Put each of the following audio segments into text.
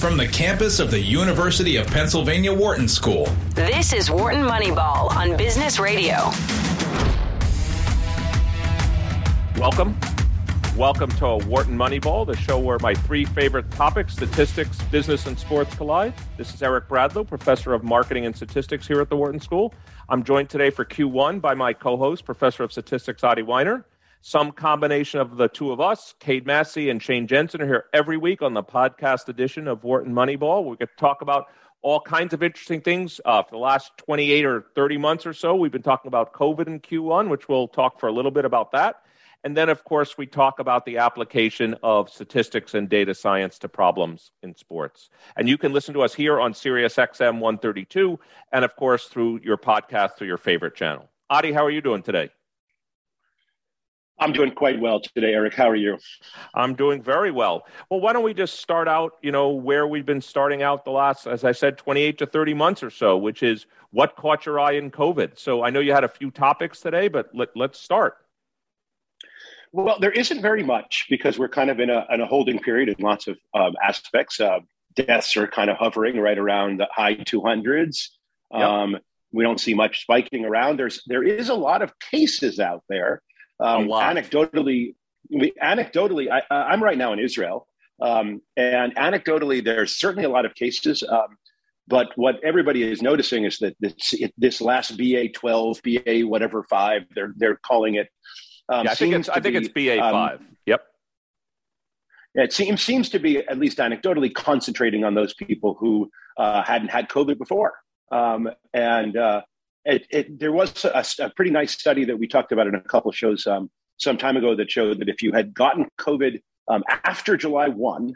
from the campus of the University of Pennsylvania Wharton School. This is Wharton Moneyball on Business Radio. Welcome. Welcome to a Wharton Moneyball, the show where my three favorite topics, statistics, business, and sports collide. This is Eric Bradlow, professor of marketing and statistics here at the Wharton School. I'm joined today for Q1 by my co host, professor of statistics, Adi Wyner. Some combination of the two of us, Cade Massey and Shane Jensen, are here every week on the podcast edition of Wharton Moneyball. We to talk about all kinds of interesting things. Uh, for the last 28 or 30 months or so, we've been talking about COVID in Q1, which we'll talk for a little bit about that. And then, of course, we talk about the application of statistics and data science to problems in sports. And you can listen to us here on Sirius XM 132, and of course, through your podcast through your favorite channel. Adi, how are you doing today? I'm doing quite well today, Eric. How are you? I'm doing very well. Well, why don't we just start out, you know, where we've been starting out the last, as I said, 28 to 30 months or so, which is what caught your eye in COVID. So I know you had a few topics today, but let, let's start. Well, there isn't very much because we're kind of in a, in a holding period in lots of um, aspects. Uh, deaths are kind of hovering right around the high 200s. Yep. Um, we don't see much spiking around. There's there is a lot of cases out there. Um, anecdotally, we, anecdotally, I, I'm right now in Israel, um, and anecdotally, there's certainly a lot of cases. Um, but what everybody is noticing is that this, this last BA 12, BA whatever five, they're they're calling it um, yeah, I think it's I think be, it's BA um, five. Yep. It seems seems to be at least anecdotally concentrating on those people who uh, hadn't had COVID before, um, and uh, it, it, there was a, a, pretty nice study that we talked about in a couple of shows um, some time ago that showed that if you had gotten COVID um, after July one,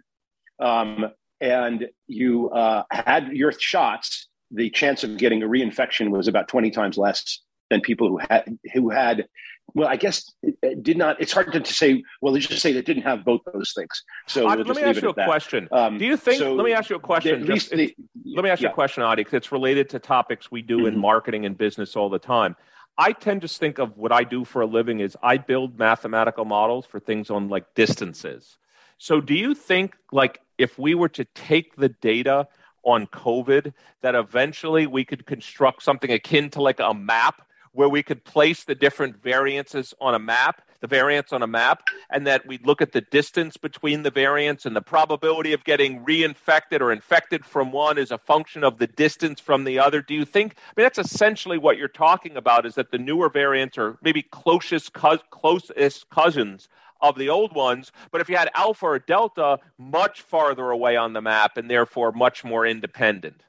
um, and you uh, had your shots, the chance of getting a reinfection was about twenty times less than people who had who had well, I guess it did not. It's hard to, say. Well, let's just say that didn't have both those things. So we'll let me ask you a question. Um, Do you think? So let me ask you a question. Just, let me ask yeah. you a question, Adi, because it's related to topics we do mm-hmm. in marketing and business all the time. I tend to think of what I do for a living is I build mathematical models for things on like distances. So, do you think like if we were to take the data on COVID, that eventually we could construct something akin to like a map where we could place the different variances on a map, the variants on a map, and that we'd look at the distance between the variants and the probability of getting reinfected or infected from one is a function of the distance from the other. Do you think? I mean, that's essentially what you're talking about. Is that the newer variants are maybe closest closest cousins of the old ones, but if you had alpha or delta, much farther away on the map and therefore much more independent.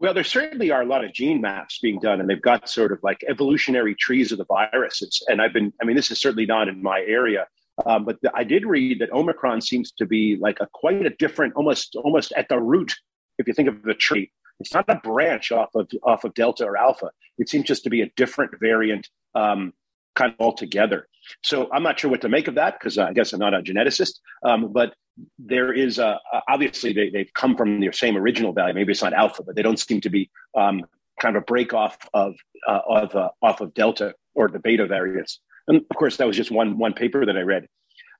Well, there certainly are a lot of gene maps being done, and they've got sort of like evolutionary trees of the viruses. And I've been, I mean, this is certainly not in my area, um, but the, I did read that Omicron seems to be like a quite a different, almost almost at the root. If you think of the tree, it's not a branch off of off of Delta or Alpha. It seems just to be a different variant, um, kind of altogether. So I'm not sure what to make of that because uh, I guess I'm not a geneticist. Um, but there is a, obviously they, they've come from their same original value. Maybe it's not alpha, but they don't seem to be um, kind of a break off of uh, of uh, off of delta or the beta variants. And of course, that was just one one paper that I read.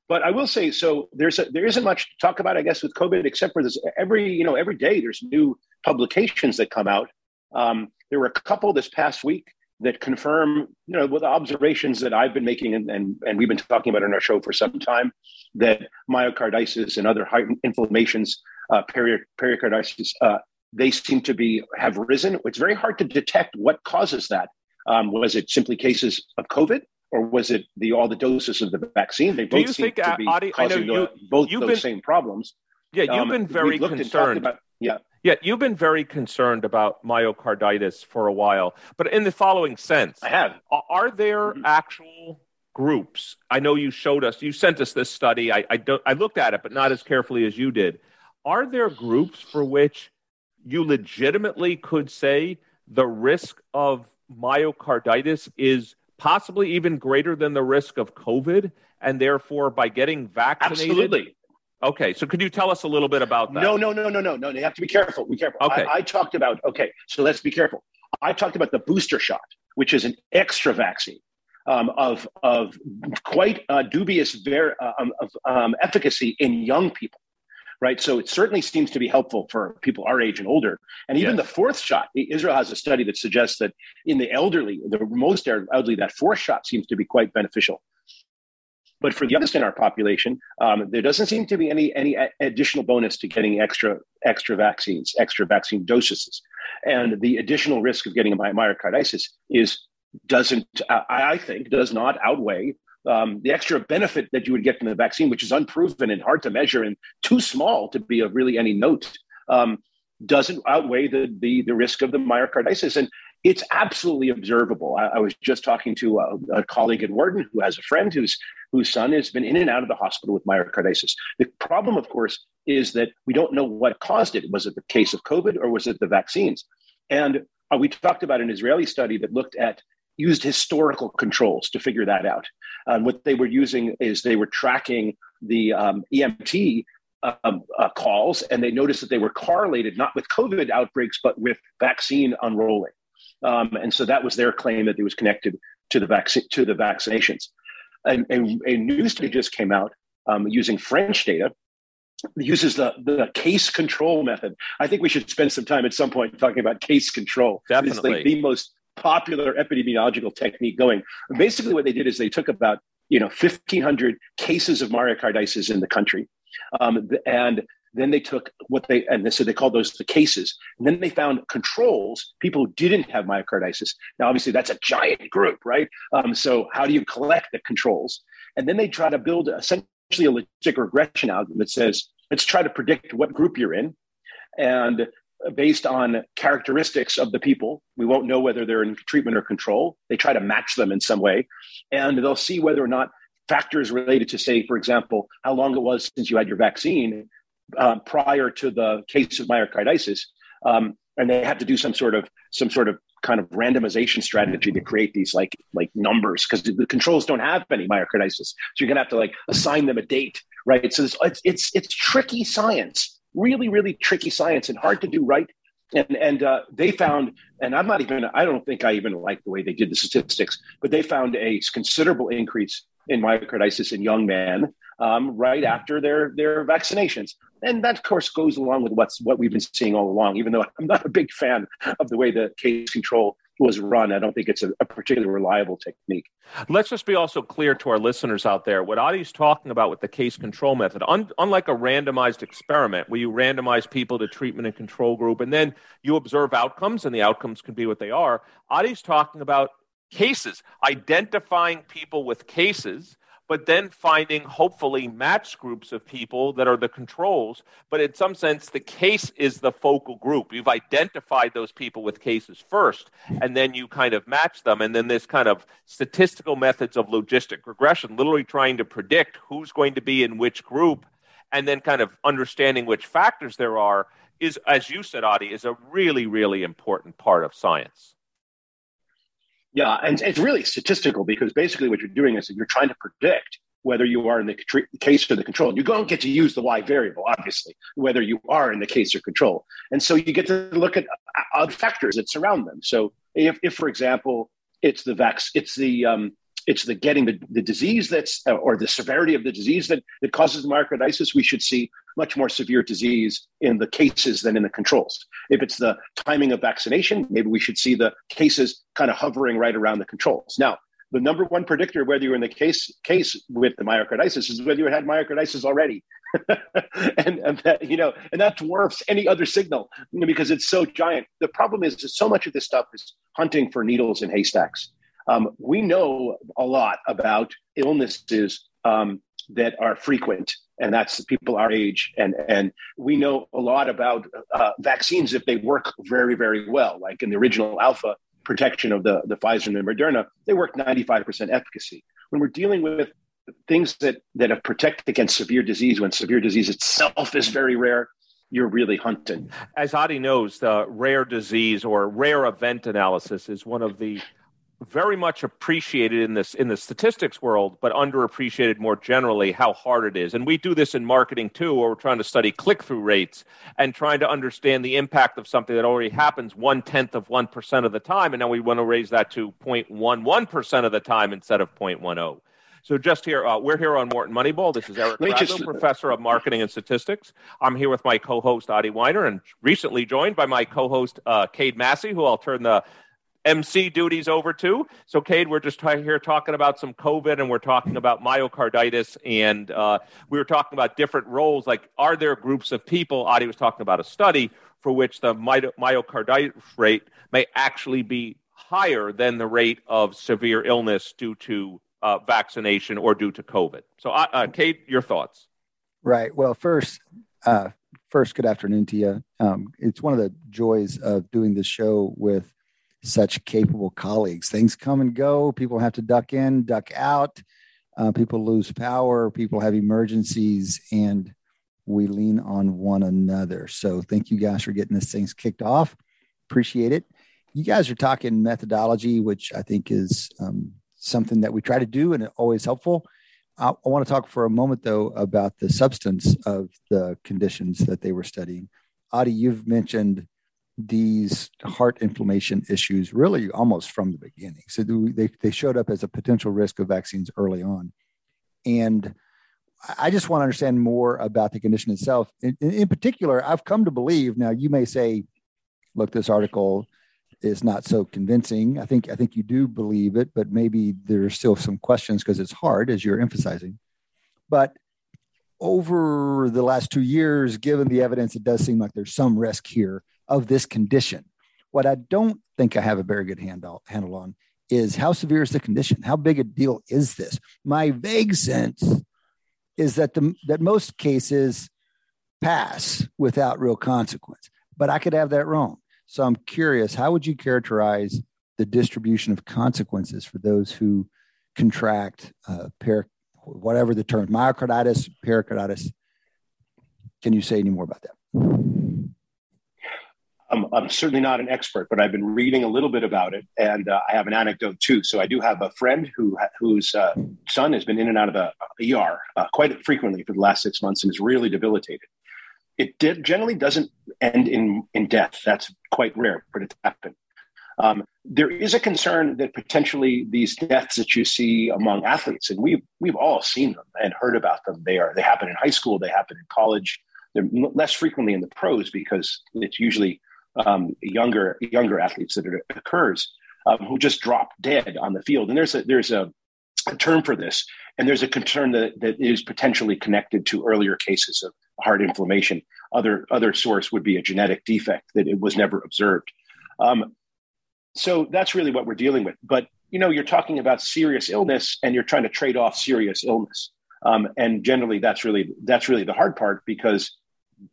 But I will say, so there's a, there isn't much to talk about, I guess, with COVID, except for this every you know every day there's new publications that come out. Um, there were a couple this past week that confirm, you know, with observations that I've been making and, and, and we've been talking about in our show for some time, that myocarditis and other inflammations, uh, peri- pericarditis, uh, they seem to be have risen. It's very hard to detect what causes that. Um, was it simply cases of COVID, or was it the all the doses of the vaccine? They both seem think, to be Adi, causing you, the, both those been, same problems. Yeah, you've um, been very concerned. About, yeah, yeah, you've been very concerned about myocarditis for a while, but in the following sense, I have. Are there mm-hmm. actual groups? I know you showed us, you sent us this study. I, I, don't, I looked at it, but not as carefully as you did. Are there groups for which you legitimately could say the risk of myocarditis is possibly even greater than the risk of COVID? And therefore, by getting vaccinated, Absolutely. Okay, so could you tell us a little bit about that? No, no, no, no, no, no. You have to be careful. Be careful. Okay. I, I talked about okay, so let's be careful. I talked about the booster shot, which is an extra vaccine um, of of quite uh, dubious ver- uh, um, of um, efficacy in young people. right? So it certainly seems to be helpful for people our age and older. And even yes. the fourth shot, Israel has a study that suggests that in the elderly, the most elderly, that fourth shot seems to be quite beneficial. But for the youngest in our population, um, there doesn't seem to be any any additional bonus to getting extra extra vaccines, extra vaccine doses, and the additional risk of getting a myocarditis is doesn't I think does not outweigh um, the extra benefit that you would get from the vaccine, which is unproven and hard to measure and too small to be of really any note, um, doesn't outweigh the, the, the risk of the myocarditis. And it's absolutely observable. I, I was just talking to a, a, colleague at Wharton who has a friend whose whose son has been in and out of the hospital with myocarditis. The problem, of course, is that we don't know what caused it. Was it the case of COVID or was it the vaccines? And uh, we talked about an Israeli study that looked at used historical controls to figure that out. Um, what they were using is they were tracking the um, EMT um, uh, calls, and they noticed that they were correlated not with COVID outbreaks, but with vaccine unrolling. Um, and so that was their claim that it was connected to the vaccine to the vaccinations. And, and a new study just came out um, using French data uses the, the case control method. I think we should spend some time at some point talking about case control. Definitely. It's like the most popular epidemiological technique going. Basically, what they did is they took about you know 1,500 cases of myocarditis in the country, um, and then they took what they and they, so they called those the cases. And then they found controls, people who didn't have myocarditis. Now, obviously, that's a giant group, right? Um, so how do you collect the controls? And then they try to build essentially a logistic regression algorithm that says, let's try to predict what group you're in. And based on characteristics of the people. We won't know whether they're in treatment or control. They try to match them in some way, and they'll see whether or not factors related to, say, for example, how long it was since you had your vaccine uh, prior to the case of myocarditis, um, and they have to do some sort of some sort of kind of randomization strategy to create these like like numbers because the controls don't have any myocarditis, so you're gonna have to like assign them a date, right? So it's it's it's tricky science really, really tricky science and hard to do right. And and uh, they found, and I'm not even, I don't think I even like the way they did the statistics, but they found a considerable increase in myocarditis in young men um, right after their their vaccinations. And that, of course, goes along with what's what we've been seeing all along. Even though I'm not a big fan of the way the case control was run. I don't think it's a, a, particularly reliable technique. Let's just be also clear to our listeners out there what Adi's talking about with the case control method. Un- unlike a randomized experiment where you randomize people to treatment and control group and then you observe outcomes and the outcomes can be what they are, Adi's talking about cases, identifying people with cases but then finding hopefully matched groups of people that are the controls. But in some sense, the case is the focal group. You've identified those people with cases first, and then you kind of match them. And then this kind of statistical methods of logistic regression, literally trying to predict who's going to be in which group, and then kind of understanding which factors there are, is, as you said, Adi, is a really, really important part of science. Yeah, and it's really statistical because basically what you're doing is you're trying to predict whether you are in the case or the control. You don't get to use the y variable, obviously, whether you are in the case or control. And so you get to look at other factors that surround them. So if, if for example, it's the vax, it's the um, it's the getting the, the disease that's uh, or the severity of the disease that, that causes myocarditis, we should see much more severe disease in the cases than in the controls. If it's the timing of vaccination, maybe we should see the cases kind of hovering right around the controls. Now, the number one predictor whether you're in the case case with the myocarditis is whether you had myocarditis already. and, and that, you know, and that dwarfs any other signal because it's so giant. The problem is that so much of this stuff is hunting for needles in haystacks. Um, we know a lot about illnesses um, that are frequent, and that's people our age. And, and we know a lot about uh, vaccines if they work very, very well, like in the original alpha protection of the, the Pfizer and the Moderna, they work 95% efficacy. When we're dealing with things that, that have protect against severe disease, when severe disease itself is very rare, you're really hunting. As Adi knows, the rare disease or rare event analysis is one of the very much appreciated in this in the statistics world, but underappreciated more generally how hard it is. And we do this in marketing too, where we're trying to study click through rates and trying to understand the impact of something that already happens one tenth of one percent of the time, and now we want to raise that to 0.11 percent of the time instead of 0.10. So just here, uh, we're here on Wharton Moneyball. This is Eric Bradlow, just... professor of marketing and statistics. I'm here with my co-host Adi Wyner, and recently joined by my co-host uh, Cade Massey, who I'll turn the MC duties over to. So, Cade, we're just here talking about some COVID and we're talking about myocarditis. And uh, we were talking about different roles. Like, are there groups of people? Adi was talking about a study for which the myocarditis rate may actually be higher than the rate of severe illness due to uh, vaccination or due to COVID. So, uh, uh, Cade, your thoughts? Right. Well, first, uh, first, good afternoon to you. Um, it's one of the joys of doing this show with such capable colleagues. Things come and go. People have to duck in, duck out. Uh, people lose power. People have emergencies, and we lean on one another. So, thank you guys for getting this things kicked off. Appreciate it. You guys are talking methodology, which I think is um, something that we try to do and always helpful. I, I want to talk for a moment, though, about the substance of the conditions that they were studying. Adi, you've mentioned these heart inflammation issues really almost from the beginning. So they, they showed up as a potential risk of vaccines early on. And I just want to understand more about the condition itself. In, in, particular, I've come to believe now you may say, look, this article is not so convincing. I think I think you do believe it, but maybe there's still some questions because it's hard, as you're emphasizing. But over the last two years, given the evidence, it does seem like there's some risk here of this condition. What I don't think I have a very good handle, handle on is how severe is the condition? How big a deal is this? My vague sense is that the that most cases pass without real consequence, but I could have that wrong. So I'm curious, how would you characterize the distribution of consequences for those who contract uh, whatever the term, myocarditis, pericarditis? Can you say any more about that? I'm, I'm, certainly not an expert, but I've been reading a little bit about it, and uh, I have an anecdote too. So I do have a friend who whose uh, son has been in and out of the ER uh, quite frequently for the last six months and is really debilitated it generally doesn't end in, in death. That's quite rare, but it's happened. Um, there is a concern that potentially these deaths that you see among athletes, and we've we've all seen them and heard about them. They are they happen in high school, they happen in college. They're less frequently in the pros because it's usually um, younger younger athletes that it occurs um, who just drop dead on the field. And there's a there's a, a term for this, and there's a concern that that is potentially connected to earlier cases of heart inflammation. Other other source would be a genetic defect that it was never observed. Um, so that's really what we're dealing with. But you know, you're talking about serious illness, and you're trying to trade off serious illness. Um, and generally, that's really that's really the hard part because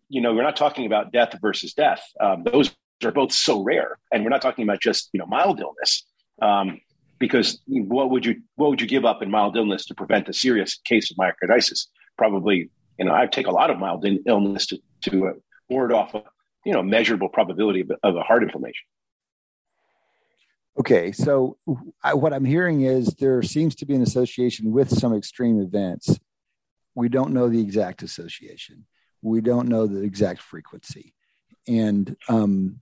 you know we're not talking about death versus death. Um, those are both so rare, and we're not talking about just you know mild illness. Um, because what would you what would you give up in mild illness to prevent a serious case of myocarditis? Probably you know, I take a lot of mild illness to, to uh, ward off a, you know, measurable probability of, of a heart inflammation. Okay, so I, what I'm hearing is there seems to be an association with some extreme events. We don't know the exact association. We don't know the exact frequency, and um,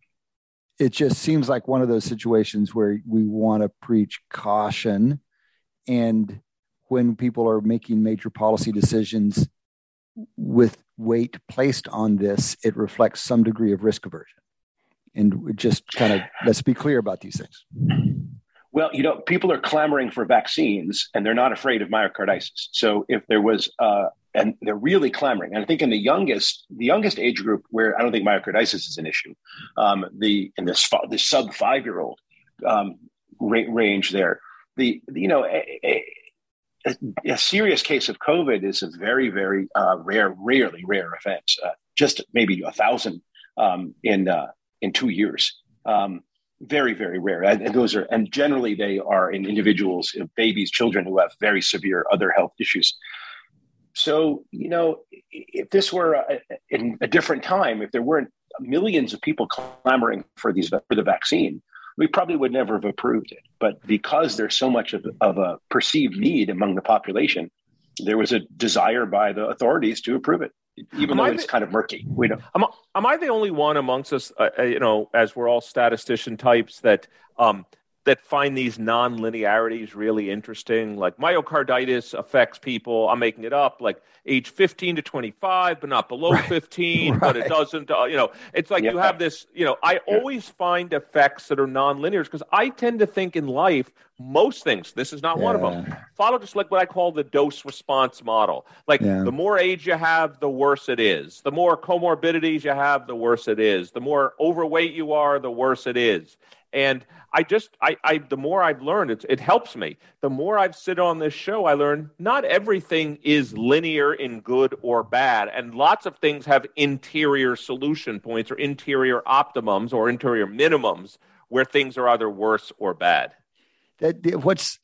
it just seems like one of those situations where we want to preach caution, and when people are making major policy decisions, with weight placed on this, it reflects some degree of risk aversion. And just kind of let's be clear about these things. Well, you know, people are clamoring for vaccines and they're not afraid of myocarditis. So if there was, uh, and they're really clamoring. And I think in the youngest, the youngest age group where I don't think myocarditis is an issue, um, the in this the sub five year old um, range there, the you know. A, a, a, serious case of COVID is a very, very uh, rare, rarely rare event. Uh, just maybe a thousand um, in uh, in two years. Um, very, very rare. And, those are, and generally they are in individuals, babies, children who have very severe other health issues. So you know, if this were a, in a different time, if there weren't millions of people clamoring for these for the vaccine, we probably would never have approved it. But because there's so much of, of a perceived need among the population, there was a desire by the authorities to approve it, even am though I it's the, kind of murky. We don't. Am, am I the only one amongst us, uh, uh, you know, as we're all statistician types, that um, that find these non-linearities really interesting. Like myocarditis affects people. I'm making it up. Like age 15 to 25, but not below right. 15. Right. But it doesn't. Uh, you know, it's like yeah. you have this. You know, I yeah. always find effects that are non-linear because I tend to think in life most things. This is not yeah. one of them. Follow just like what I call the dose response model. Like the more age you have, the worse it is. The more comorbidities you have, the worse it is. The more overweight you are, the worse it is. And I just, I, I, the more I've learned, it, it helps me. The more I've sit on this show, I learn not everything is linear in good or bad, and lots of things have interior solution points or interior optimums or interior minimums where things are either worse or bad. That what's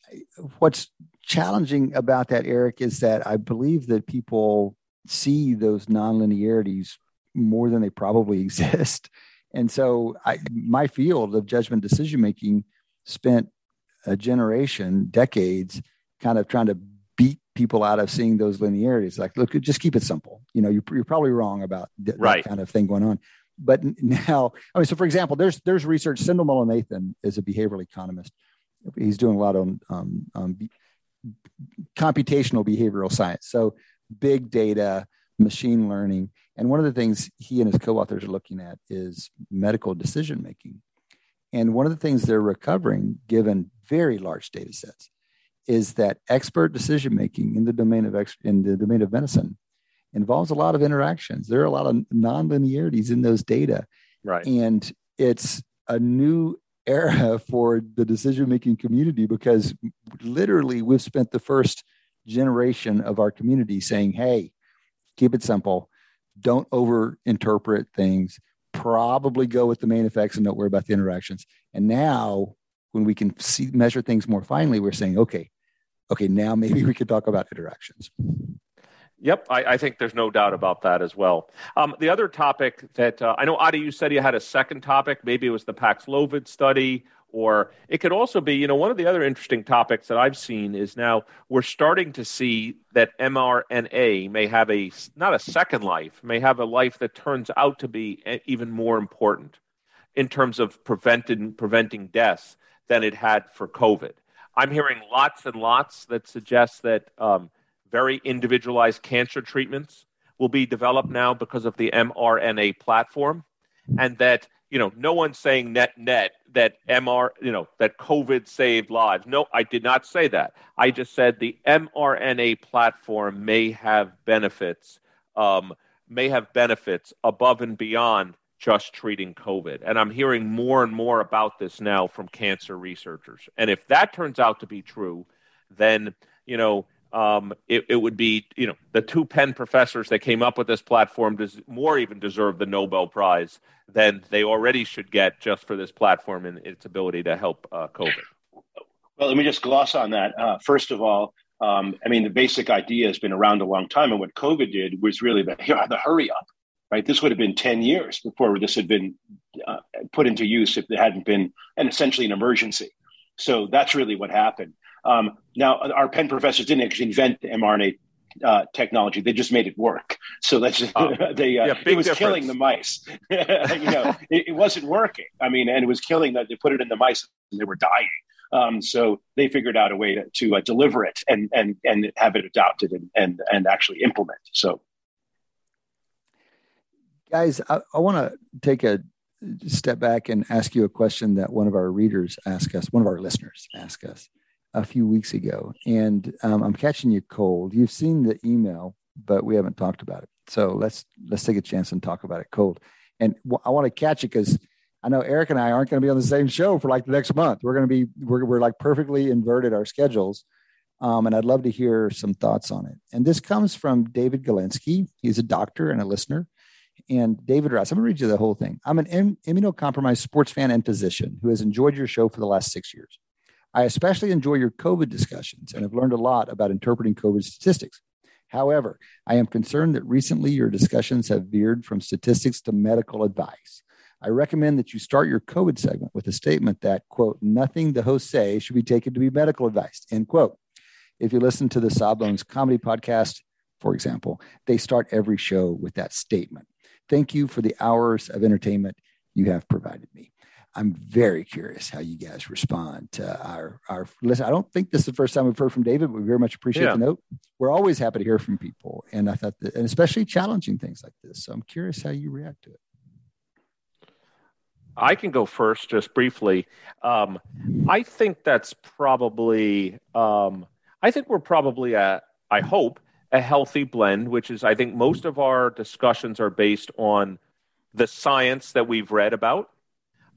what's challenging about that, Eric, is that I believe that people see those nonlinearities more than they probably exist. And so I, my field of judgment decision making spent a generation, decades, kind of trying to beat people out of seeing those linearities. Like, look, just keep it simple. You know, you're, you're probably wrong about th- right. that kind of thing going on. But now, I mean, so for example, there's there's research. Sendhil Mullainathan is a behavioral economist. He's doing a lot on um, um, be, computational behavioral science. So big data, machine learning. And one of the things he and his co authors are looking at is medical decision making. And one of the things they're recovering, given very large data sets, is that expert decision making in the domain of ex- in the domain of medicine involves a lot of interactions. There are a lot of nonlinearities in those data, right? And it's a new era for the decision making community because literally we've spent the first generation of our community saying, "Hey, keep it simple. Don't over interpret things. Probably go with the main effects and don't worry about the interactions. And now, when we can see measure things more finely, we're saying, okay, okay, now maybe we could talk about interactions. Yep, I, I, think there's no doubt about that as well. Um, the other topic that uh, I know, Adi, you said you had a second topic. Maybe it was the Paxlovid study or it could also be, you know, one of the other interesting topics that I've seen is now we're starting to see that mRNA may have a, not a second life, may have a life that turns out to be even more important in terms of preventing, preventing deaths than it had for COVID. I'm hearing lots and lots that suggest that um, very individualized cancer treatments will be developed now because of the mRNA platform, and that you know, no one's saying net net that MR, you know, that COVID saved lives. No, I did not say that. I just said the mRNA platform may have benefits, um, may have benefits above and beyond just treating COVID. And I'm hearing more and more about this now from cancer researchers. And if that turns out to be true, then, you know, um, it, it, would be, you know, the two Penn professors that came up with this platform does more even deserve the Nobel Prize than they already should get just for this platform and its ability to help uh, COVID. Well, let me just gloss on that. Uh, first of all, um, I mean, the basic idea has been around a long time, and what COVID did was really the, the hurry up. Right, this would have been ten years before this had been uh, put into use if there hadn't been an essentially an emergency. So that's really what happened. Um, now, our Penn professors didn't actually invent the mRNA uh, technology; they just made it work. So that's just, oh. they. Uh, yeah, it was difference. killing the mice. you know, it, it, wasn't working. I mean, and it was killing that. They put it in the mice, and they were dying. Um, so they figured out a way to, to uh, deliver it and and and have it adopted and and and actually implement. So, guys, I, I want to take a step back and ask you a question that one of our readers asked us, one of our listeners asked us a few weeks ago, and um, I'm catching you cold. You've seen the email, but we haven't talked about it. So let's let's take a chance and talk about it cold. And w- I want to catch it because I know Eric and I aren't going to be on the same show for like the next month. We're going to be we're we're like perfectly inverted our schedules. Um, and I'd love to hear some thoughts on it. And this comes from David Galinsky. He's a doctor and a listener. And David writes, I'm going to read you the whole thing. I'm an immunocompromised sports fan and physician who has enjoyed your show for the last six years. I especially enjoy your COVID discussions and have learned a lot about interpreting COVID statistics. However, I am concerned that recently your discussions have veered from statistics to medical advice. I recommend that you start your COVID segment with a statement that, quote, nothing the hosts say should be taken to be medical advice, end quote. If you listen to the Sawbones comedy podcast, for example, they start every show with that statement. Thank you for the hours of entertainment you have provided me. I'm very curious how you guys respond to our our listen. I don't think this is the first time we've heard from David, but we very much appreciate yeah. the note. We're always happy to hear from people, and I thought that, and especially challenging things like this. So I'm curious how you react to it. I can go first, just briefly. Um, I think that's probably. Um, I think we're probably a. I hope a healthy blend, which is I think most of our discussions are based on the science that we've read about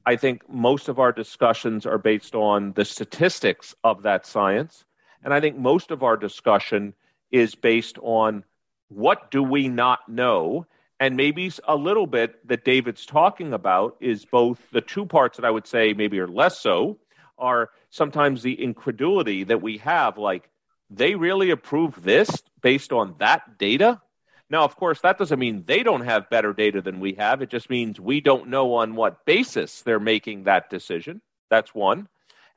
I think most of our discussions are based on the statistics of that science. And I think most of our discussion is based on what do we not know? And maybe a little bit that David's talking about is both the two parts that I would say maybe are less so are sometimes the incredulity that we have, like, they really approve this based on that data? Now, of course, that doesn't mean they don't have better data than we have. It just means we don't know on what basis they're making that decision. That's one.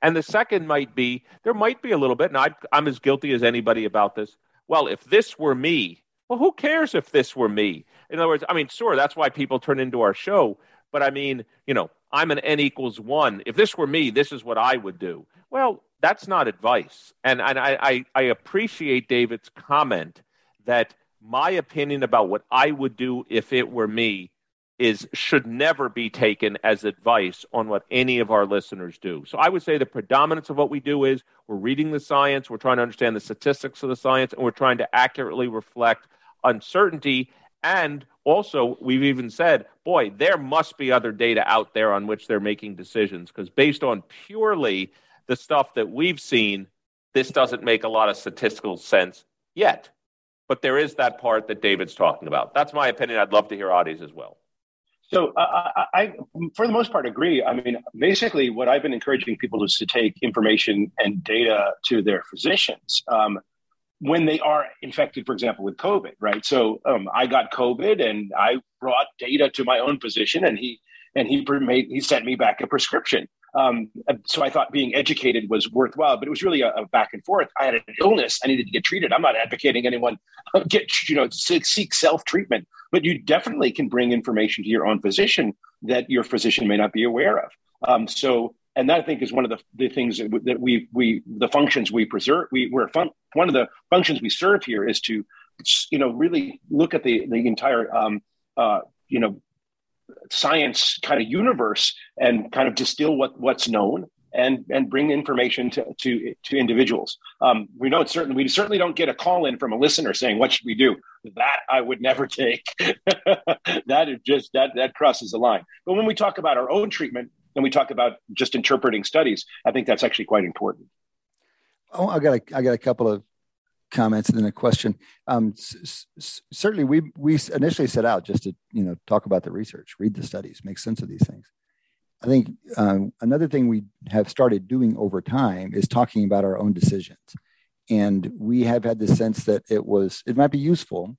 And the second might be there might be a little bit, and I, I'm as guilty as anybody about this. Well, if this were me, well, who cares if this were me? In other words, I mean, sure, that's why people turn into our show. But I mean, you know, I'm an n equals one. If this were me, this is what I would do. Well, that's not advice. And, and I, I, I appreciate David's comment that my opinion about what I would do if it were me is should never be taken as advice on what any of our listeners do. So I would say the predominance of what we do is we're reading the science, we're trying to understand the statistics of the science, and we're trying to accurately reflect uncertainty. And also, we've even said, boy, there must be other data out there on which they're making decisions because based on purely the stuff that we've seen, this doesn't make a lot of statistical sense yet. But there is that part that David's talking about. That's my opinion. I'd love to hear Adi's as well. So uh, I, for the most part, agree. I mean, basically, what I've been encouraging people is to take information and data to their physicians um, when they are infected, for example, with COVID. Right. So um, I got COVID, and I brought data to my own physician, and he and he made he sent me back a prescription. Um, so I thought being educated was worthwhile, but it was really a, a, back and forth. I had an illness; I needed to get treated. I'm not advocating anyone get you know seek self treatment, but you definitely can bring information to your own physician that your physician may not be aware of. Um, so, and that I think is one of the, the things that, that we we the functions we preserve. We we're fun, one of the functions we serve here is to you know really look at the the entire um, uh, you know science kind of universe and kind of distill what what's known and and bring information to to, to individuals. Um, we know it's certain we certainly don't get a call in from a listener saying what should we do. That I would never take. that is just that that crosses the line. But when we talk about our own treatment and we talk about just interpreting studies, I think that's actually quite important. Oh, I got a, I got a couple of comments and then a question. Um, s- s- certainly, we we initially set out just to you know talk about the research, read the studies, make sense of these things. I think um, another thing we have started doing over time is talking about our own decisions, and we have had the sense that it was it might be useful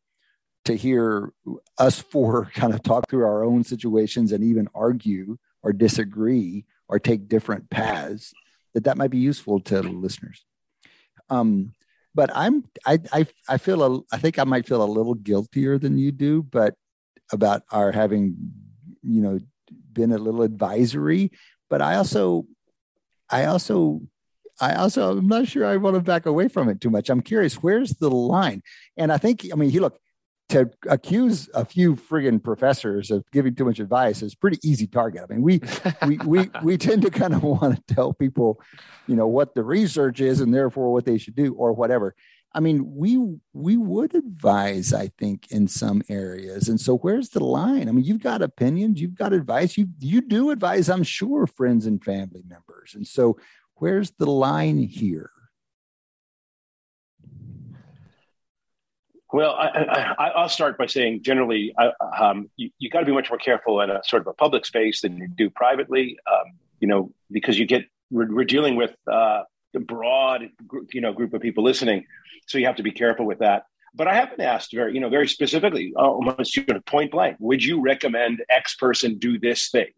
to hear us four kind of talk through our own situations and even argue or disagree or take different paths. That that might be useful to listeners. Um, but I'm I I I feel a I think I might feel a little guiltier than you do, but about our having you know been a little advisory. But I also I also I also I'm not sure I want to back away from it too much. I'm curious where's the line, and I think I mean you look to accuse a few friggin' professors of giving too much advice is pretty easy target. I mean, we we we we tend to kind of want to tell people, you know, what the research is and therefore what they should do or whatever. I mean, we we would advise, I think, in some areas. And so where's the line? I mean, you've got opinions, you've got advice, you you do advise, I'm sure, friends and family members. And so where's the line here? Well, I, will start by saying generally, um, you, you got to be much more careful in a sort of a public space than you do privately. Um, you know, because you get we're, we're dealing with uh, broad, you know, group of people listening, so you have to be careful with that. But I have been asked very, you know, very specifically, almost you point blank, would you recommend X person do this thing?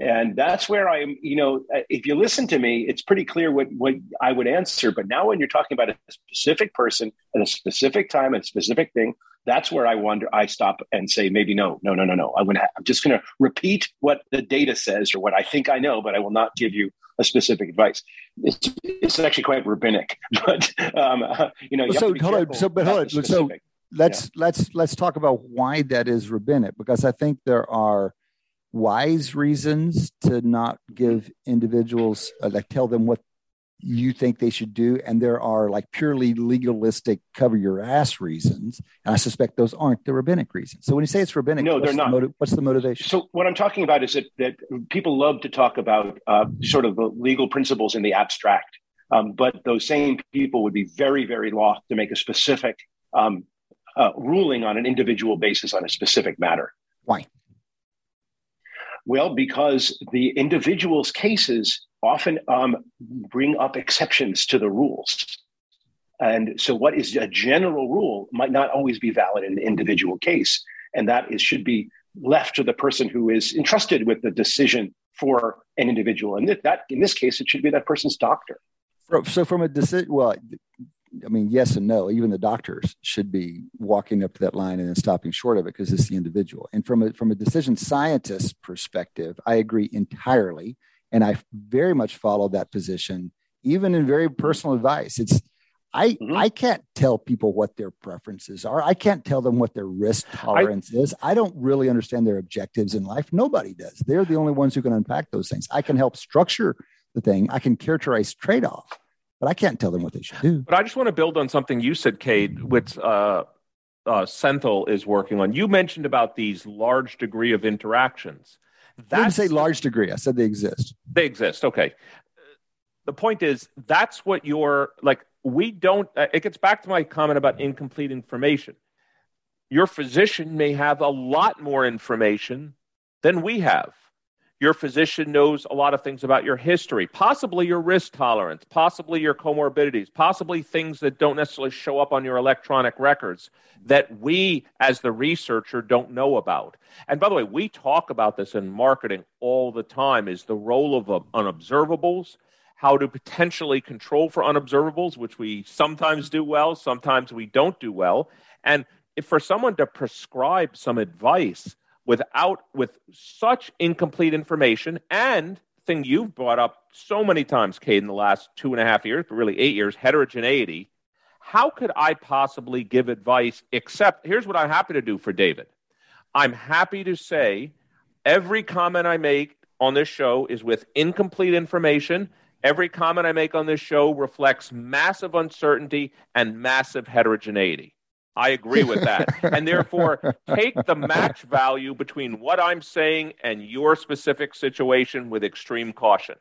And that's where I'm, you know, if you listen to me, it's pretty clear what, what I would answer. But now when you're talking about a specific person at a specific time, a specific thing, that's where I wonder, I stop and say, maybe no, no, no, no, no. I'm, gonna, I'm just going to repeat what the data says or what I think I know, but I will not give you a specific advice. It's, it's actually quite rabbinic, but um, you know. You so hold on, so but hold on, so let's yeah. let's let's talk about why that is rabbinic because I think there are wise reasons to not give individuals uh, like tell them what you think they should do and there are like purely legalistic cover your ass reasons and i suspect those aren't the rabbinic reasons. So when you say it's rabbinic no they're not. the motiv- what's the motivation? So what i'm talking about is that, that people love to talk about uh, sort of the legal principles in the abstract um, but those same people would be very very loth to make a specific um, uh, ruling on an individual basis on a specific matter. Why well, because the individual's cases often um, bring up exceptions to the rules. And so, what is a general rule might not always be valid in the individual case. And that is, should be left to the person who is entrusted with the decision for an individual. And that, in this case, it should be that person's doctor. So, from a decision, well, I mean, yes and no. Even the doctors should be walking up to that line and then stopping short of it because it's the individual. And from a from a decision scientist perspective, I agree entirely, and I very much follow that position, even in very personal advice. It's I mm-hmm. I can't tell people what their preferences are. I can't tell them what their risk tolerance I, is. I don't really understand their objectives in life. Nobody does. They're the only ones who can unpack those things. I can help structure the thing. I can characterize trade off but I can't tell them what they should do. But I just want to build on something you said, Cade, which uh, uh, Sendhil is working on. You mentioned about these large degree of interactions. That's, I didn't say large degree. I said they exist. They exist. Okay. The point is, that's what you're like. We don't. Uh, it gets back to my comment about incomplete information. Your physician may have a lot more information than we have. Your physician knows a lot of things about your history, possibly your risk tolerance, possibly your comorbidities, possibly things that don't necessarily show up on your electronic records that we, as the researcher, don't know about. And by the way, we talk about this in marketing all the time is the role of uh, unobservables, how to potentially control for unobservables, which we sometimes do well, sometimes we don't do well. And if for someone to prescribe some advice, without with such incomplete information and thing you've brought up so many times, Cade, in the last two and a half years, but really eight years, heterogeneity. How could I possibly give advice except here's what I'm happy to do for David. I'm happy to say every comment I make on this show is with incomplete information. Every comment I make on this show reflects massive uncertainty and massive heterogeneity. I agree with that. and therefore, take the match value between what I'm saying and your specific situation with extreme caution.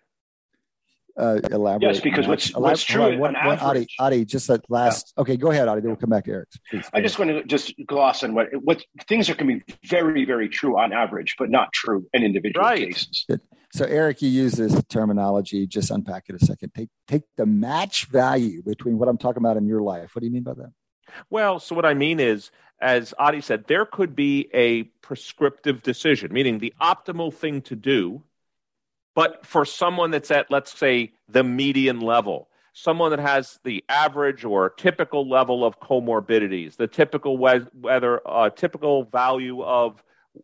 Uh, elaborate. Yes, because what's, what's true what, what, Adi, Adi, just that last. Yeah. Okay, go ahead, Adi. Then we'll come back to Eric. Please, I just want to just gloss on what what things are can be very, very true on average, but not true in individual right. cases. Good. So, Eric, you use this terminology. Just unpack it a second. Take take the match value between what I'm talking about in your life. What do you mean by that? Well, so what I mean is, as Adi said, there could be a prescriptive decision, meaning the optimal thing to do, but for someone that's at, let's say, the median level, someone that has the average or typical level of comorbidities, the typical whether uh, typical value of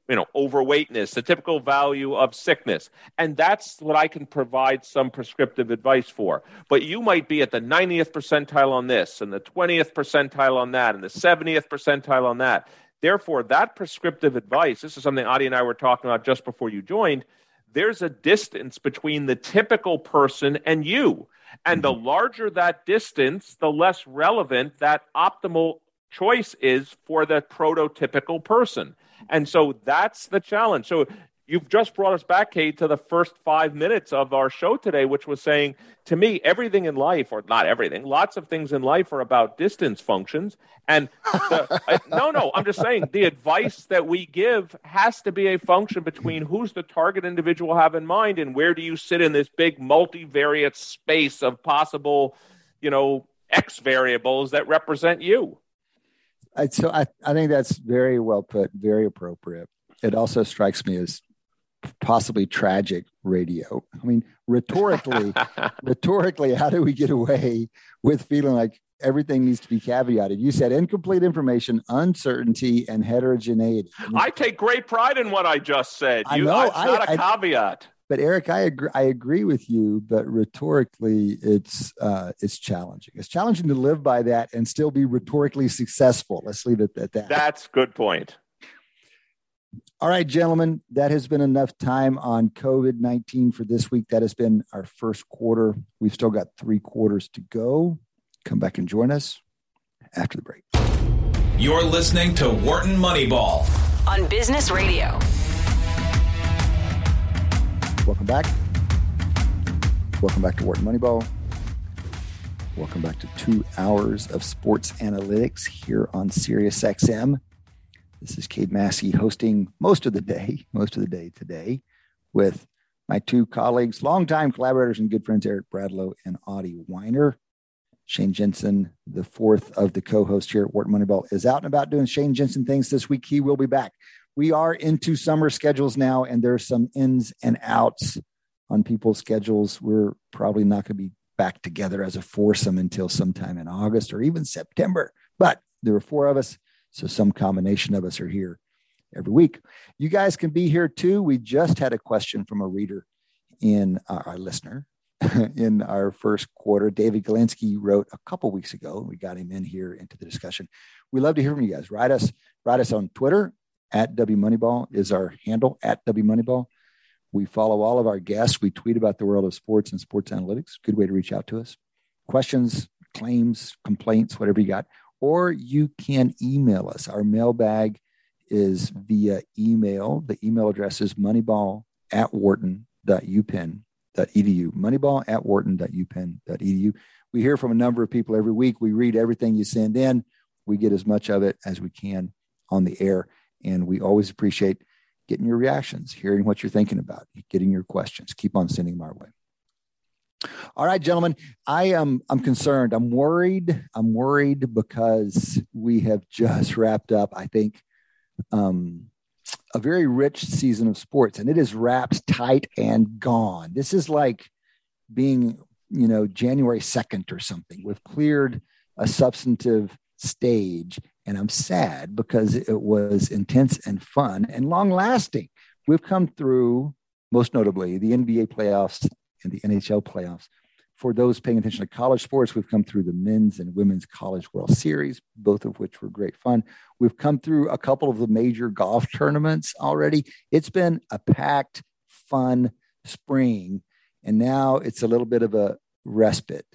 you know overweightness the typical value of sickness. And that's what i can provide some prescriptive advice for. But you might be at the 90th percentile on this and the 20th percentile on that and the 70th percentile on that. Therefore that prescriptive advice this is something adi and i were talking about just before you joined there's a distance between the typical person and you. And the larger that distance the less relevant that optimal choice is for the prototypical person and so that's the challenge. So you've just brought us back, Cade, to the first five minutes of our show today, which was saying to me, everything in life, or not everything, lots of things in life are about distance functions. And the, I, no, no, I'm just saying the advice that we give has to be a function between who's the target individual have in mind and where do you sit in this big multivariate space of possible, you know, X variables that represent you. I, so I, I think that's very well put, very appropriate. It also strikes me as possibly tragic radio. I mean, rhetorically, rhetorically, how do we get away with feeling like everything needs to be caveated? You said incomplete information, uncertainty, and heterogeneity. I take great pride in what I just said. You, I know. It's not I, a caveat. But Eric, I agree. I agree with you. But rhetorically, it's uh, it's challenging. It's challenging to live by that and still be rhetorically successful. Let's leave it at that. That's good point. All right, gentlemen, that has been enough time on COVID 19 for this week. That has been our first quarter. We've still got three quarters to go. Come back and join us after the break. You're listening to Wharton Moneyball on Business Radio. Welcome back. Welcome back to Wharton Moneyball. Welcome back to two hours of sports analytics here on SiriusXM. This is Cade Massey hosting most of the day, most of the day today with my two colleagues, longtime collaborators and good friends, Eric Bradlow and Adi Wyner. Shane Jensen, the fourth of the co-hosts here at Wharton Moneyball, is out and about doing Shane Jensen things this week. He will be back. We are into summer schedules now, and there's some ins and outs on people's schedules. We're probably not going to be back together as a foursome until sometime in August or even September. But there are four of us so some combination of us are here every week. You guys can be here too. We just had a question from a reader in uh, our listener in our first quarter. David Galinsky wrote a couple weeks ago. We got him in here into the discussion. We love to hear from you guys. Write us, write us on Twitter at W Moneyball is our handle at W Moneyball. We follow all of our guests. We tweet about the world of sports and sports analytics. Good way to reach out to us. Questions, claims, complaints, whatever you got or you can email us. Our mailbag is via email. The email address is moneyball at wharton.upenn.edu. Moneyball at wharton.upenn.edu. We hear from a number of people every week. We read everything you send in. We get as much of it as we can on the air. And we always appreciate getting your reactions, hearing what you're thinking about, getting your questions. Keep on sending them our way. All right, gentlemen, I am I'm concerned. I'm worried. I'm worried because we have just wrapped up, I think, um, a very rich season of sports, and it is wrapped tight and gone. This is like being, you know, January 2nd or something. We've cleared a substantive stage, and I'm sad because it was intense and fun and long lasting. We've come through, most notably, the NBA playoffs and the NHL playoffs. For those paying attention to college sports, we've come through the men's and women's college World Series, both of which were great fun. We've come through a couple of the major golf tournaments already. It's been a packed, fun spring, and now it's a little bit of a respite.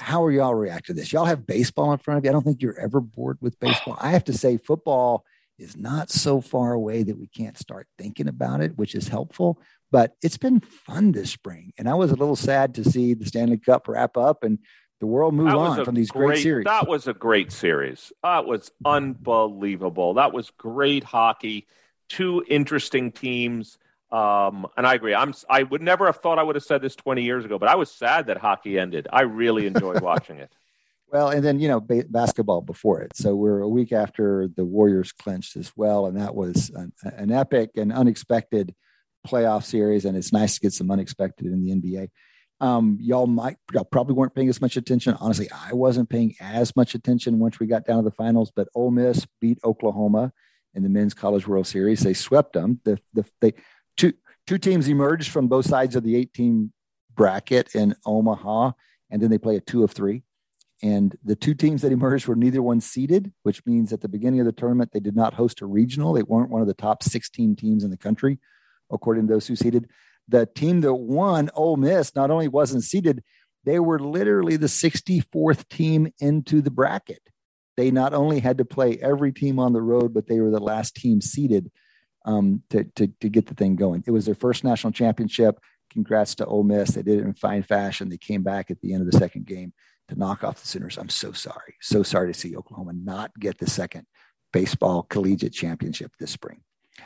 How are y'all react to this? Y'all have baseball in front of you. I don't think you're ever bored with baseball. I have to say, football is not so far away that we can't start thinking about it, which is helpful. But it's been fun this spring. And I was a little sad to see the Stanley Cup wrap up and the world move on from these great, great, series. That was a great series. That was unbelievable. That was great hockey. Two interesting teams. Um, and I agree. I'm. I would never have thought I would have said this 20 years ago, but I was sad that hockey ended. I really enjoyed watching it. Well, and then you know ba- basketball before it. So we're a week after the Warriors clinched as well, and that was an, an epic and unexpected playoff series, and it's nice to get some unexpected in the NBA. Um, y'all might y'all probably weren't paying as much attention. Honestly, I wasn't paying as much attention once we got down to the finals. But Ole Miss beat Oklahoma in the Men's College World Series. They swept them. The the they two two teams emerged from both sides of the 18 bracket in Omaha, and then they play a two of three. And the two teams that emerged were neither one seeded, which means at the beginning of the tournament they did not host a regional. They weren't one of the top 16 teams in the country according to those who seeded. The team that won, Ole Miss, not only wasn't seeded, they were literally the 64th team into the bracket. They not only had to play every team on the road, but they were the last team seeded um, to, to, to get the thing going. It was their first national championship. Congrats to Ole Miss. They did it in fine fashion. They came back at the end of the second game to knock off the Sooners. I'm so sorry. So sorry to see Oklahoma not get the second baseball collegiate championship this spring.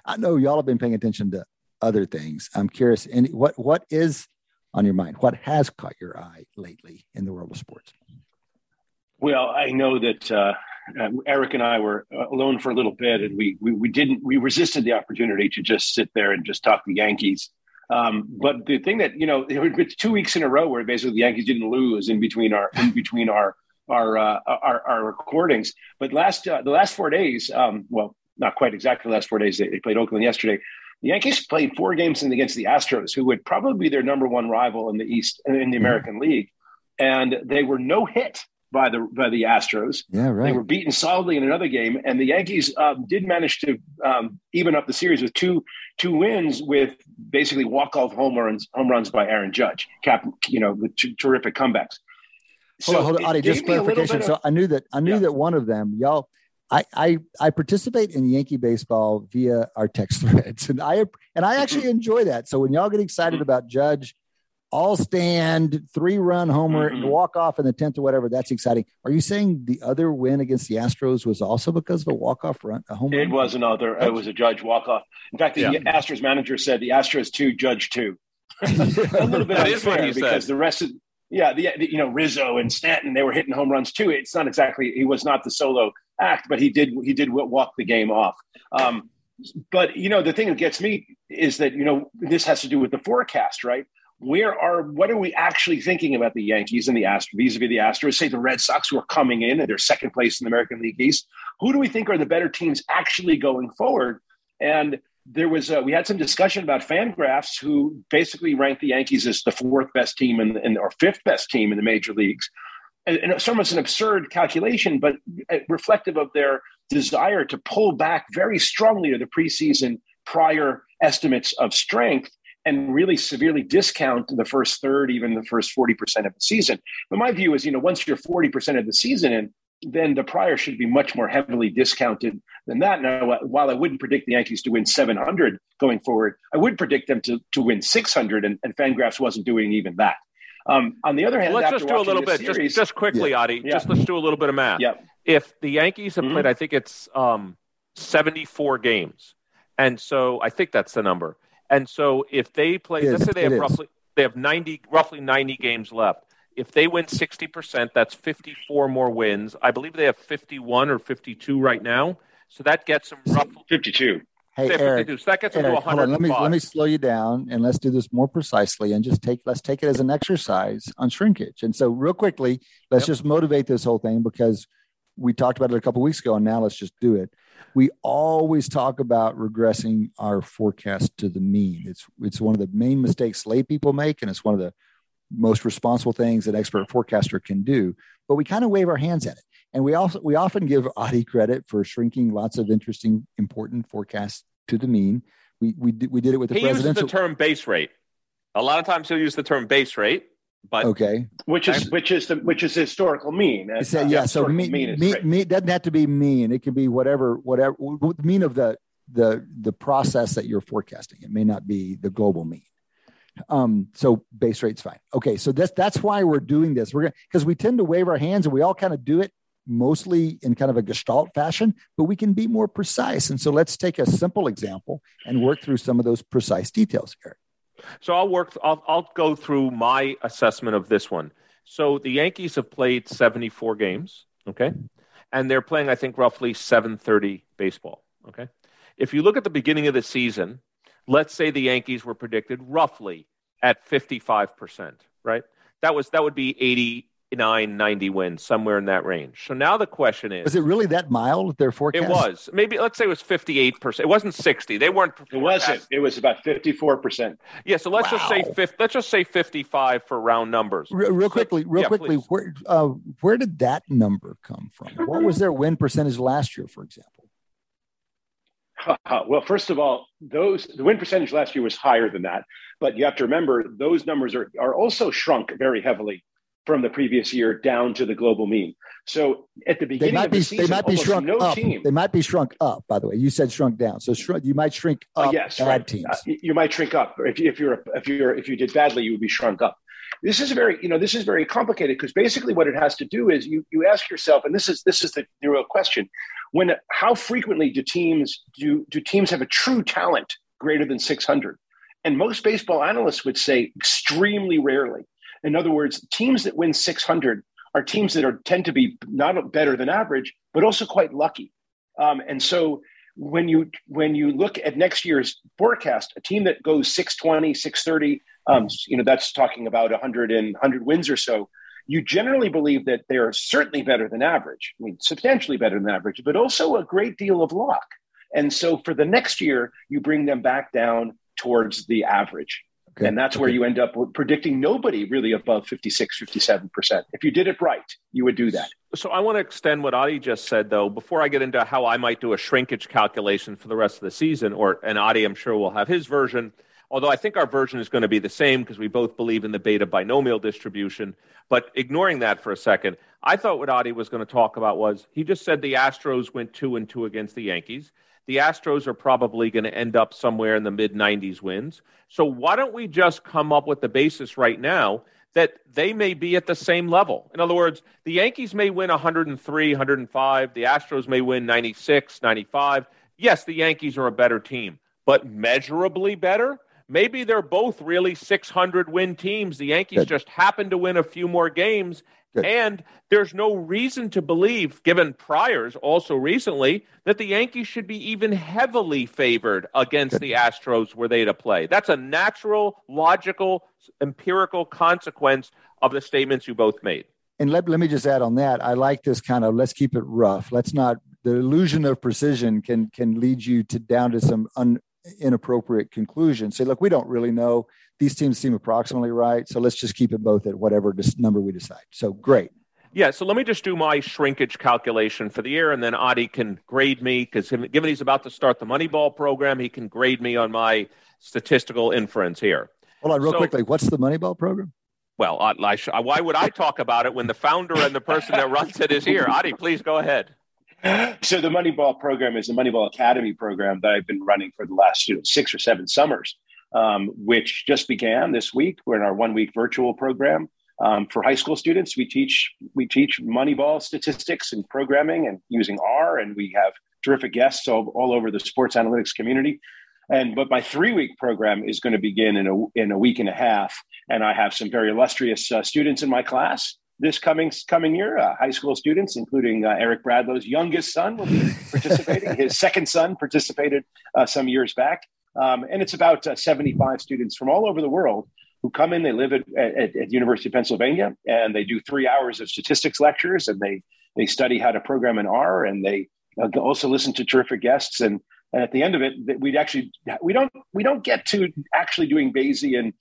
I know y'all have been paying attention to other things. I'm curious, any, what what is on your mind? What has caught your eye lately in the world of sports? Well, I know that uh, uh, Eric and I were alone for a little bit, and we, we we didn't we resisted the opportunity to just sit there and just talk the Yankees. Um, but the thing that you know, it's two weeks in a row where basically the Yankees didn't lose in between our in between our our uh, our, our recordings. But last uh, the last four days, um, well, not quite exactly the last four days. They, they played Oakland yesterday. The Yankees played four games against the Astros, who would probably be their number one rival in the East in the mm-hmm. American. League, and they were no hit by the by the Astros. Yeah, right. They were beaten solidly in another game, and the Yankees um, did manage to um, even up the series with two two wins with basically walk off home runs home runs by Aaron Judge, cap you know with terrific comebacks. So hold on, hold on, Adi, just clarification. Of, so I knew that I knew yeah. that one of them, y'all. I, I I participate in Yankee baseball via our text threads, and I and I actually enjoy that. So when y'all get excited mm-hmm. about Judge all stand, three run homer, mm-hmm. and walk off in the 10th or whatever. That's exciting. Are you saying the other win against the Astros was also because of a walk off run, a home It was another, it was a judge walk off. In fact, the yeah. Astros manager said the Astros two, Judge two. a little bit unfair because said. the rest of, yeah, the, the, you know Rizzo and Stanton they were hitting home runs too. It's not exactly he was not the solo act, but he did he did walk the game off. Um, but you know the thing that gets me is that you know this has to do with the forecast, right? Where are what are we actually thinking about the Yankees and the Astros vis-a-vis the Astros? Say the Red Sox who are coming in and they're second place in the American League East. Who do we think are the better teams actually going forward? And there was uh, we had some discussion about Fangraphs who basically ranked the Yankees as the fourth best team in, in or fifth best team in the major leagues. And, and it's almost an absurd calculation, but uh, reflective of their desire to pull back very strongly to the preseason prior estimates of strength and really severely discount the first third, even the first 40% of the season. But my view is, you know, once you're 40% of the season in, then the prior should be much more heavily discounted than that. Now, while I wouldn't predict the Yankees to win 700 going forward, I would predict them to, to win 600, and, and Fangraphs wasn't doing even that. Um, on the other hand, let's just do a little bit, series, just, just quickly, yeah. Adi. Yeah. Just let's do a little bit of math. Yeah. If the Yankees have mm-hmm. played, I think it's um, 74 games, and so I think that's the number. And so if they play, it let's say they have roughly they have 90 roughly 90 games left. If they win 60%, that's 54 more wins. I believe they have 51 or 52 right now. So that gets them roughly 52. Hey, Eric, so that gets them to 100. Let me let me slow you down and let's do this more precisely and just take let's take it as an exercise on shrinkage. And so, real quickly, let's yep. just motivate this whole thing because we talked about it a couple weeks ago, and now let's just do it we always talk about regressing our forecast to the mean. It's it's one of the main mistakes lay people make, and it's one of the most responsible things an expert forecaster can do. But we kind of wave our hands at it, and we also we often give Adi credit for shrinking lots of interesting, important forecasts to the mean. We we did, we did it with the he presidential. uses the term base rate. A lot of times he'll use the term base rate but okay, which is which is the which is historical mean. Uh, said, yeah, so mean, mean, mean, mean doesn't have to be mean. It can be whatever whatever mean of the the the process that you're forecasting. It may not be the global mean. Um, so base rate's fine. Okay, so that's that's why we're doing this. We're gonna because we tend to wave our hands and we all kind of do it mostly in kind of a gestalt fashion, but we can be more precise. And so let's take a simple example and work through some of those precise details here. So I'll work. I'll, I'll go through my assessment of this one. So the Yankees have played 74 games. Okay, and they're playing, I think, roughly 7:30 baseball. Okay, if you look at the beginning of the season, let's say the Yankees were predicted roughly at 55 percent. Right, that was that would be 80 89, 90 wins, somewhere in that range. So now the question is Was it really that mild, their forecast? It was. Maybe, let's say it was 58%. It wasn't 60. They weren't. It wasn't. It was about 54%. Yeah, so let's wow. just say 50, let's just say 55 for round numbers. Real, real so, quickly, real yeah, quickly, where, uh, where did that number come from? What was their win percentage last year, for example? well, first of all, those the win percentage last year was higher than that, but you have to remember those numbers are, are also shrunk very heavily from the previous year down to the global mean. So at the beginning they might of the be, season, they might be shrunk no up. Team, they might be shrunk up. By the way, you said shrunk down, so shrunk, you might shrink uh, up. Uh, yes, bad right. teams. Uh, you might shrink up. If, you, if you're if you're if you did badly, you would be shrunk up. This is very you know this is very complicated because basically what it has to do is you you ask yourself, and this is this is the, the real question: when how frequently do teams do do teams have a true talent greater than 600? And most baseball analysts would say extremely rarely. In other words, teams that win 600 are teams that are tend to be not better than average, but also quite lucky. Um, and so when you when you look at next year's forecast, a team that goes 620, 630, um, you know, that's talking about 100 and 100 wins or so. You generally believe that they're certainly better than average. I mean, substantially better than average, but also a great deal of luck. And so for the next year, you bring them back down towards the average. Okay. And that's okay. where you end up predicting nobody really above 56, 57%. If you did it right, you would do that. So I want to extend what Adi just said, though, before I get into how I might do a shrinkage calculation for the rest of the season, or and Adi, I'm sure will have his version. Although I think our version is going to be the same because we both believe in the beta binomial distribution. But ignoring that for a second, I thought what Adi was going to talk about was he just said the Astros went two and two against the Yankees the Astros are probably going to end up somewhere in the mid 90s wins. So why don't we just come up with the basis right now that they may be at the same level? In other words, the Yankees may win 103, 105, the Astros may win 96, 95. Yes, the Yankees are a better team, but measurably better? Maybe they're both really 600 win teams. The Yankees just happen to win a few more games Good. And there's no reason to believe, given priors also recently, that the Yankees should be even heavily favored against Good. the Astros were they to play. That's a natural, logical, empirical consequence of the statements you both made. And let, let me just add on that. I like this kind of let's keep it rough. Let's not the illusion of precision can can lead you to down to some un, inappropriate conclusion. Say, look, we don't really know these teams seem approximately right. So let's just keep it both at whatever number we decide. So great. Yeah, so let me just do my shrinkage calculation for the year, and then Adi can grade me because given he's about to start the Moneyball program, he can grade me on my statistical inference here. Hold on, real so, quickly. What's the Moneyball program? Well, I, I, why would I talk about it when the founder and the person that runs it is here? Adi, please go ahead. So the Moneyball program is the Moneyball Academy program that I've been running for the last you know, six or seven summers um, which just began this week. We're in our one week virtual program. Um, for high school students, we teach we teach Moneyball statistics and programming and using R, and we have terrific guests all, all over the sports analytics community. And but my three week program is going to begin in a in a week and a half, and I have some very illustrious uh, students in my class this coming coming year. Uh, high school students, including uh, Eric Bradlow's youngest son, will be participating. His second son participated uh, some years back, um, and it's about uh, 75 students from all over the world who come in. They live at, at, at University of Pennsylvania, and they do three hours of statistics lectures, and they they study how to program in R, and they uh, also listen to terrific guests. And, and at the end of it, we actually we don't we don't get to actually doing Bayesian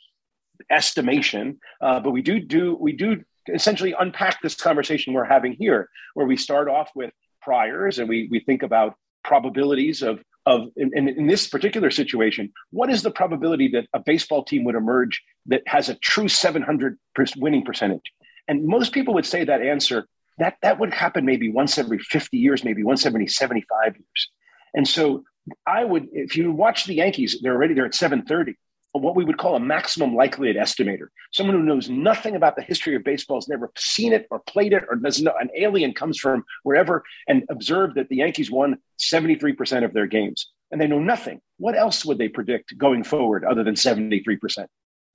estimation, uh, but we do do we do essentially unpack this conversation we're having here, where we start off with priors and we we think about probabilities of of in, in, this particular situation, what is the probability that a baseball team would emerge that has a true 700 winning percentage? And most people would say that answer that that would happen maybe once every 50 years, maybe once every 75 years. And so I would, if you watch the Yankees, they're already there at 730 what we would call a maximum likelihood estimator, someone who knows nothing about the history of baseball, has never seen it or played it, or doesn't know an alien comes from wherever and observed that the Yankees won 73% of their games and they know nothing. What else would they predict going forward other than 73%? percent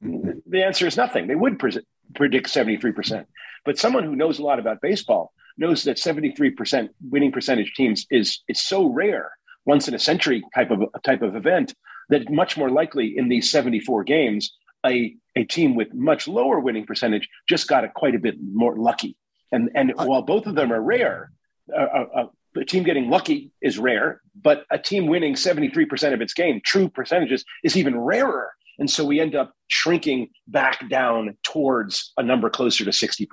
mm-hmm. The answer is nothing. They would pre- predict 73%. But someone who knows a lot about baseball knows that 73% winning percentage teams is, is so rare, once in a century type of type of event that much more likely in these 74 games, a, a team with much lower winning percentage just got a quite a bit more lucky. And, and uh, while both of them are rare, a, a, a team getting lucky is rare, but a team winning 73% of its game, true percentages, is even rarer. And so we end up shrinking back down towards a number closer to 60%.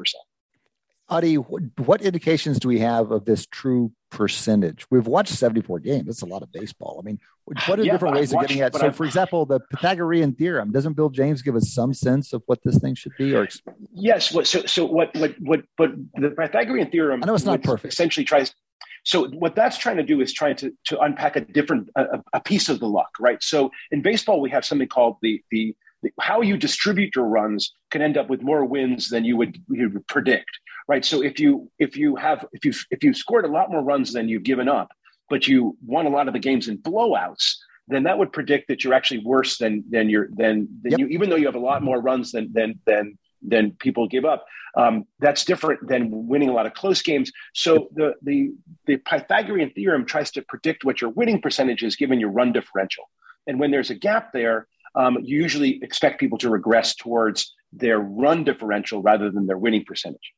Adi, what indications do we have of this true percentage? We've watched 74 games. That's a lot of baseball. I mean, what are yeah, different ways watched, of getting at? So, I've, for example, the Pythagorean theorem, doesn't Bill James give us some sense of what this thing should be? Or yes. so, so what, what, what, but the Pythagorean theorem, I know it's not perfect. Essentially tries, so what that's trying to do is trying to, to unpack a different, a, a piece of the luck, right? So in baseball, we have something called the, the, the how you distribute your runs can end up with more wins than you would, you would predict right? So if you if you have if you if you scored a lot more runs than you've given up, but you won a lot of the games in blowouts, then that would predict that you're actually worse than than you're than than yep. you, even though you have a lot more runs than than than than people give up. Um, that's different than winning a lot of close games. So the the the Pythagorean theorem tries to predict what your winning percentage is given your run differential. And when there's a gap there, um, you usually expect people to regress towards their run differential rather than their winning percentage.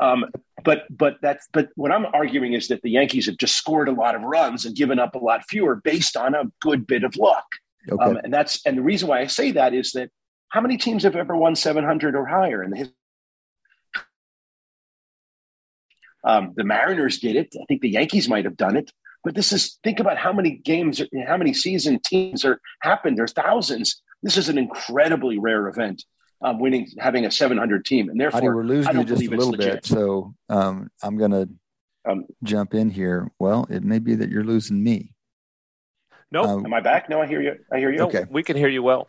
Um, but but that's but what I'm arguing is that the Yankees have just scored a lot of runs and given up a lot fewer based on a good bit of luck. Okay. Um, and that's and the reason why I say that is that how many teams have ever won 700 or higher in the history? Um, the Mariners did it. I think the Yankees might have done it. But this is think about how many games, how many season teams are happened. There's thousands. This is an incredibly rare event. Um, winning, having a 700 team, and therefore we're losing you just a little bit. So um, I'm going to um, jump in here. Well, it may be that you're losing me. No, um, am I back? No, I hear you. I hear you. Okay, we can hear you well.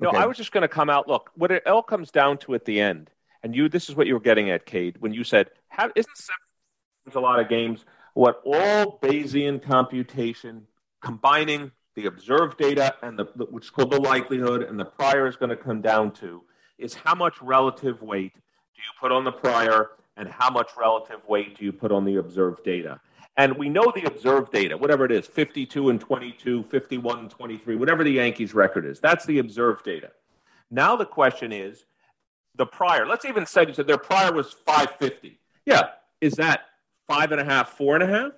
No, okay. I was just going to come out. Look, what it all comes down to at the end, and you, this is what you were getting at, Cade, when you said, "Isn't seven a lot of games?" what all Bayesian computation combining the observed data and the, which is called the likelihood and the prior is going to come down to is how much relative weight do you put on the prior and how much relative weight do you put on the observed data and we know the observed data whatever it is 52 and 22 51 and 23 whatever the yankees record is that's the observed data now the question is the prior let's even say you said their prior was 550 yeah is that five and a half, four and a half?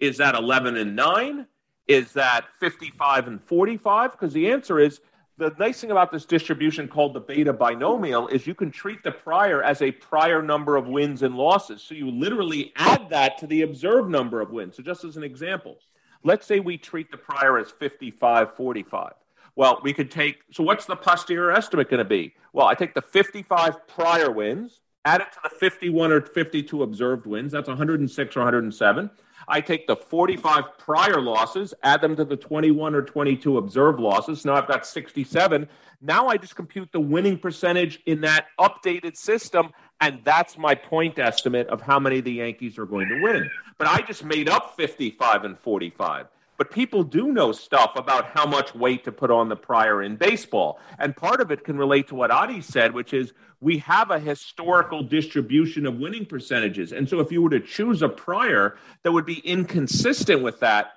Is that 11 and nine? Is that 55 and 45? Because the answer is the nice thing about this distribution called the beta binomial is you can treat the prior as a prior number of wins and losses. So you literally add that to the observed number of wins. So just as an example, let's say we treat the prior as 55 45. Well, we could take, so what's the posterior estimate going to be? Well, I take the 55 prior wins add it to the 51 or 52 observed wins. That's 106 or 107. I take the 45 prior losses, add them to the 21 or 22 observed losses. Now I've got 67. Now I just compute the winning percentage in that updated system, and that's my point estimate of how many the Yankees are going to win. But I just made up 55 and 45. But people do know stuff about how much weight to put on the prior in baseball. And part of it can relate to what Adi said, which is we have a historical distribution of winning percentages. And so if you were to choose a prior that would be inconsistent with that,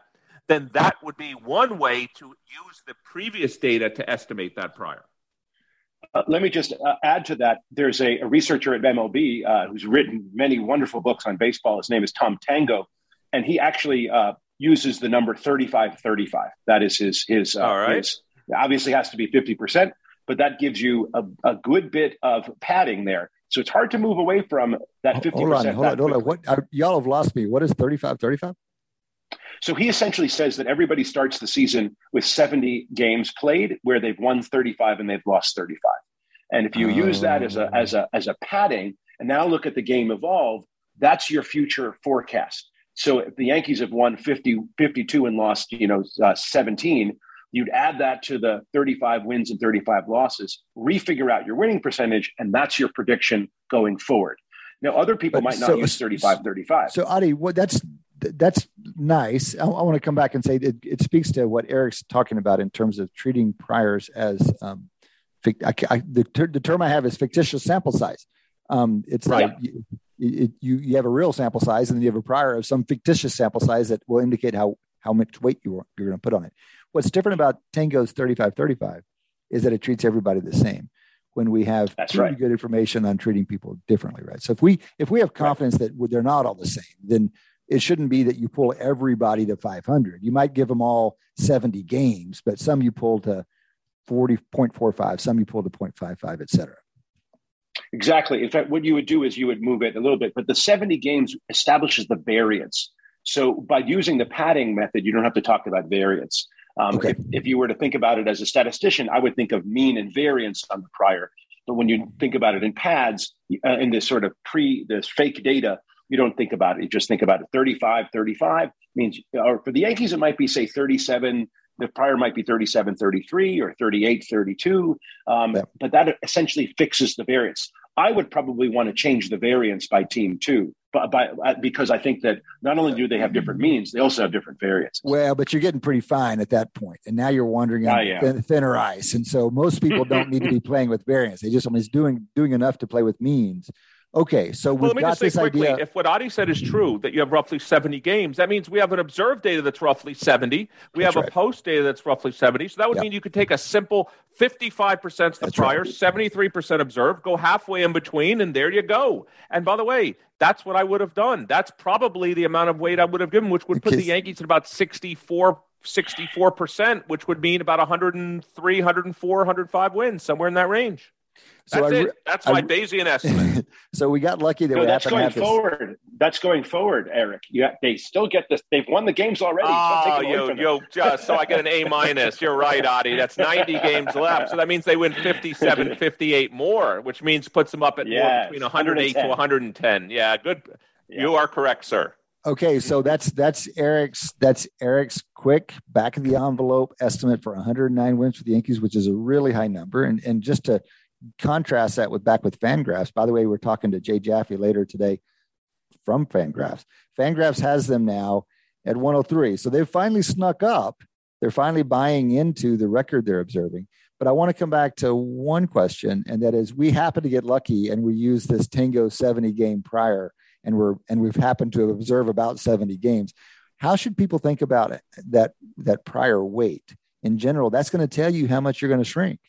then that would be one way to use the previous data to estimate that prior. Uh, let me just uh, add to that. There's a, a researcher at MLB uh, who's written many wonderful books on baseball. His name is Tom Tango, and he actually uh, uses the number 35 35. That is his, his, uh, All right. His, obviously has to be 50%, but that gives you a, a, good bit of padding there. So it's hard to move away from that 50%. Hold on, hold on, hold on. What, uh, y'all have lost me. What is 35 35? So he essentially says that everybody starts the season with 70 games played where they've won 35 and they've lost 35. And if you oh. use that as a, as, a, as a padding and now look at the game evolve, that's your future forecast. So if the Yankees have won 50, 52 and lost, you know, uh, 17, you'd add that to the 35 wins and 35 losses, refigure out your winning percentage, and that's your prediction going forward. Now, other people might not so, use 35 35. So, Adi, well, that's that's nice. I, I want to come back and say it, it, speaks to what Eric's talking about in terms of treating priors as um, I, I, the, ter- the term I have is fictitious sample size. Um, it's right. like it, you you have a real sample size and then you have a prior of some fictitious sample size that will indicate how how much weight you are, you're going to put on it. What's different about Tango's 35-35 is that it treats everybody the same. When we have That's pretty right. good information on treating people differently, right? So if we if we have confidence right. that they're not all the same, then it shouldn't be that you pull everybody to 500. You might give them all 70 games, but some you pull to 40.45, some you pull to 0.55, et cetera. Exactly. In fact, what you would do is you would move it a little bit, but the 70 games establishes the variance. So by using the padding method, you don't have to talk about variance. Um, okay. if, if you were to think about it as a statistician, I would think of mean and variance on the prior. But when you think about it in pads, uh, in this sort of pre, this fake data, you don't think about it. You just think about it 35, 35 means, or for the Yankees, it might be, say, 37, the prior might be 37 33 or 38 32 um, yeah. but that essentially fixes the variance I would probably want to change the variance by team too, but by, uh, because I think that not only do they have different means, they also have different variants. Well, but you're getting pretty fine at that point, and now you're wandering on thin, thinner ice, and so most people don't need to be playing with variance. They just mean, doing doing enough to play with means. Okay, so we've well, let me got just say quickly, idea. If what Adi said is true, that you have roughly 70 games, that means we have an observed data that's roughly 70. We That's have right. a post data that's roughly 70. So that would Yep. mean you could take a simple 55% the That's prior, right. 73% observed, go halfway in between, and there you go. And by the way, that's what I would have done. That's probably the amount of weight I would have given, which would put the Yankees at about 64. 64%, which would mean about 103, 104, 105 wins, somewhere in that range. So That's I it. That's I my re- Bayesian estimate. so we got lucky that No, we that's happened to going have this. forward. That's going forward, Eric. You have, they still get this. They've won the games already. Don't Oh, take ah, yo, yo, just so I get an A minus. You're right, Adi. That's 90 games left. So that means they win 57, 58 more, which means puts them up at more Yes, between 108 to 110. 110. Yeah, good. Yeah. You are correct, sir. Okay, so that's that's Eric's that's Eric's quick back of the envelope estimate for 109 wins for the Yankees, which is a really high number. And and just to contrast that with back with Fangraphs. By the way, we're talking to Jay Jaffe later today from Fangraphs. Fangraphs has them now at 103, so they've finally snuck up. They're finally buying into the record they're observing. But I want to come back to one question, and that is, we happen to get lucky, and we use this Tango 70 game prior and we're and we've happened to observe about 70 games how should people think about it, that that prior weight in general that's going to tell you how much you're going to shrink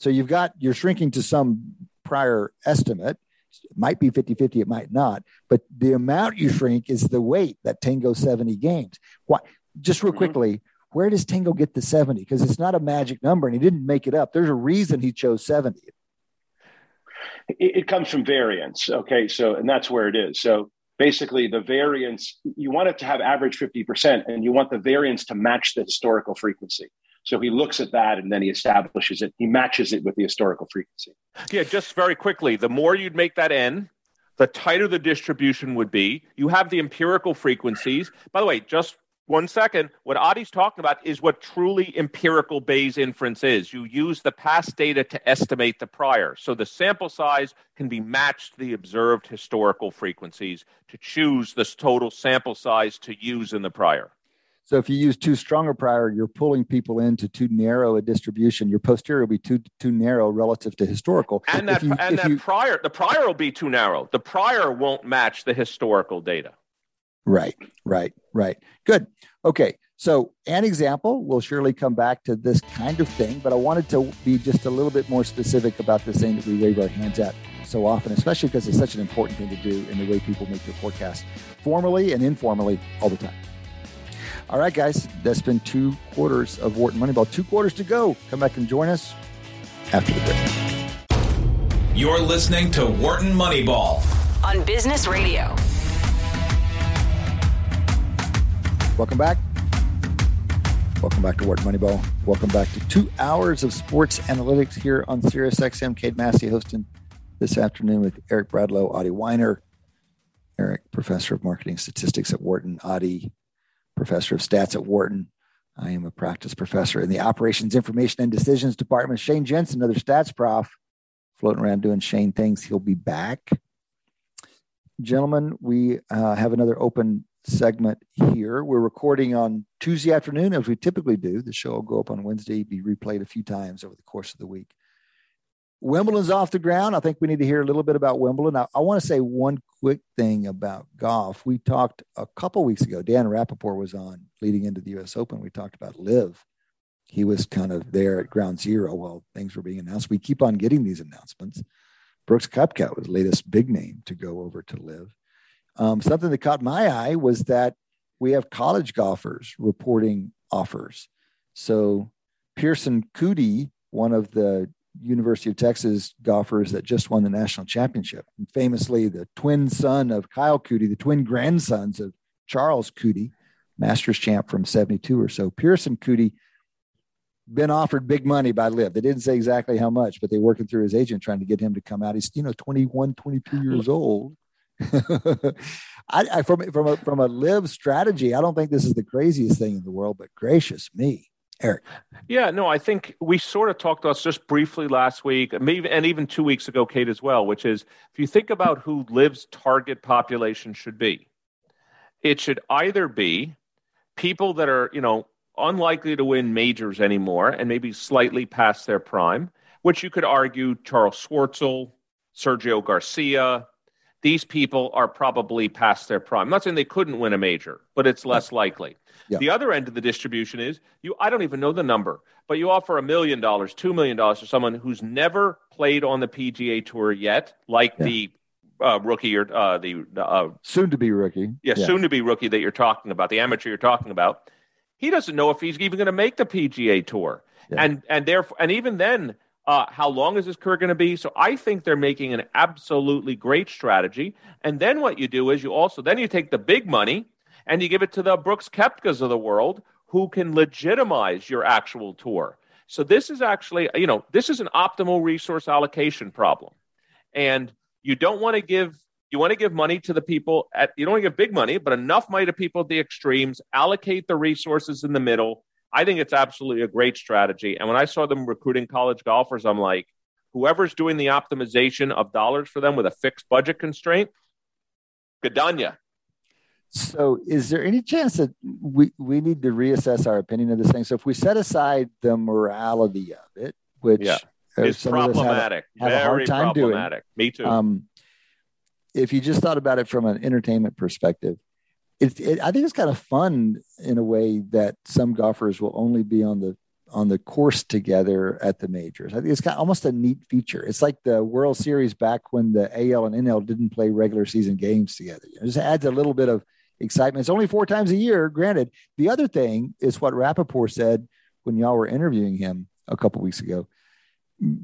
so you've got you're shrinking to some prior estimate it might be 50 50 it might not but the amount you shrink is the weight that tango 70 games Why? just real Mhm. quickly where does tango get the 70 because it's not a magic number and he didn't make it up there's a reason he chose 70 it, it comes from variance. Okay, so and that's where it is. So basically, the variance you want it to have average fifty percent, and you want the variance to match the historical frequency. So he looks at that and then he establishes it. He matches it with the historical frequency. Yeah, just very quickly, the more you'd make that N, the tighter the distribution would be. You have the empirical frequencies. By the way, just one second. What Adi's talking about is what truly empirical Bayes inference is. You use the past data to estimate the prior. So the sample size can be matched to the observed historical frequencies to choose this total sample size to use in the prior. So if you use too strong a prior, you're pulling people into too narrow a distribution. Your posterior will be too too narrow relative to historical. And that you- and that you- prior the prior will be too narrow. The prior won't match the historical data. right, right, right. Good. Okay. So an example, we'll surely come back to this kind of thing, but I wanted to be just a little bit more specific about this thing that we wave our hands at so often, especially because it's such an important thing to do in the way people make their forecasts, formally and informally, all the time. All right, guys, that's been two quarters of Wharton Moneyball. Two quarters to go. Come back and join us after the break. You're listening to Wharton Moneyball. on Business Radio. Welcome back. Welcome back to Wharton Moneyball. Welcome back to two hours of sports analytics here on Sirius XM. Cade Massey hosting this afternoon with Eric Bradlow, Adi Wyner. Eric, professor of marketing statistics at Wharton. Adi, professor of stats at Wharton. I am a practice professor in the operations, information, and decisions department. Shane Jensen, another stats prof, floating around doing Shane things. He'll be back. Gentlemen, we uh, have another open segment here. We're recording on Tuesday afternoon, as we typically do. The show will go up on Wednesday, be replayed a few times over the course of the week. Wimbledon's off the ground. I think we need to hear a little bit about Wimbledon. I, I want to say one quick thing about golf. We talked a couple weeks ago. Dan Rappaport was on leading into the U.S. Open. We talked about LIV. He was kind of there at ground zero while things were being announced. We keep on getting these announcements. Brooks Koepka was the latest big name to go over to LIV. Um, something that caught my eye was that we have college golfers reporting offers. So Pearson Coody, one of the University of Texas golfers that just won the national championship, and famously the twin son of Kyle Coody, the twin grandsons of Charles Coody, Masters champ from 72 or so. Pearson Coody been offered big money by LIV. They didn't say exactly how much, but they're working through his agent trying to get him to come out. He's, you know, 21, 22 years old. I, I, from from a from a LIV strategy, I don't think this is the craziest thing in the world, but gracious me, Eric. Yeah, no, I think we sort of talked about just briefly last week, maybe and even two weeks ago, Cade, as well, which is if you think about who LIV's target population should be, it should either be people that are, you know, unlikely to win majors anymore and maybe slightly past their prime, which you could argue Charles Schwartzel, Sergio Garcia, these people are probably past their prime. I'm not saying they couldn't win a major, but it's less likely. Yeah. The other end of the distribution is you I don't even know the number, but you offer a million dollars, two million dollars to someone who's never played on the PGA tour yet, like yeah. the uh, rookie or uh, the uh, soon to be rookie. Yeah, yeah, soon to be rookie that you're talking about, the amateur you're talking about. He doesn't know if he's even going to make the PGA tour, and and therefore, and even then, uh, how long is his career going to be? So I think they're making an absolutely great strategy. And then what you do is you also then you take the big money and you give it to the Brooks Koepkas of the world who can legitimize your actual tour. So this is actually, you know, this is an optimal resource allocation problem. And you don't want to give you want to give money to the people at you don't want to give big money, but enough money to people at the extremes, allocate the resources in the middle. I think it's absolutely a great strategy. And when I saw them recruiting college golfers, I'm like, whoever's doing the optimization of dollars for them with a fixed budget constraint, good Gadanya. So, is there any chance that we, we need to reassess our opinion of this thing? So, if we set aside the morality of it, which yeah. is problematic, have, have a hard time doing, me too. Um, if you just thought about it from an entertainment perspective, it, it, I think it's kind of fun in a way that some golfers will only be on the on the course together at the majors. I think it's kind of almost a neat feature. It's like the World Series back when the AL and NL didn't play regular season games together. It just adds a little bit of excitement. It's only four times a year, granted. The other thing is what Rappaport said when y'all were interviewing him a couple weeks ago.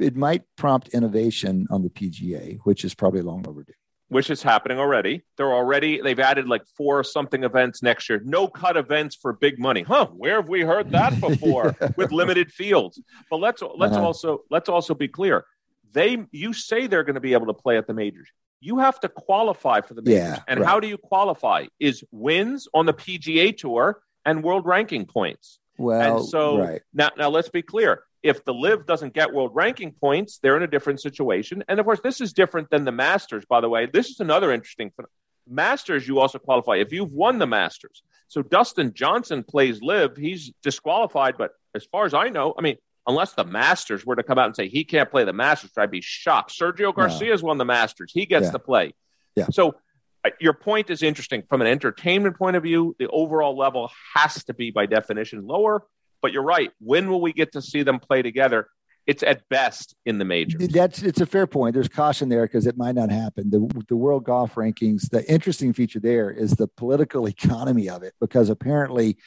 It might prompt innovation on the PGA, which is probably long overdue. Which is happening already. They're already they've added like four something events next year. No cut events for big money. Huh? Where have we heard that before with limited fields? But let's let's uh-huh. also let's also be clear. They you say they're going to be able to play at the majors you have to qualify for the majors. Yeah, and right. how do you qualify? Is wins on the PGA Tour and world ranking points. Well, and so right. now, now let's be clear. If the LIV doesn't get world ranking points, they're in a different situation. And of course, this is different than the Masters, by the way. This is another interesting thing. Masters, you also qualify if you've won the Masters. So Dustin Johnson plays LIV, he's disqualified. But as far as I know, I mean, unless the Masters were to come out and say he can't play the Masters, I'd be shocked. Sergio Garcia's no. won the Masters; he gets yeah. to play. Yeah. So uh, your point is interesting from an entertainment point of view. The overall level has to be, by definition, lower. But you're right. When will we get to see them play together? It's at best in the majors. That's it's a fair point. There's caution there because it might not happen. The the world golf rankings. The interesting feature there is the political economy of it because apparently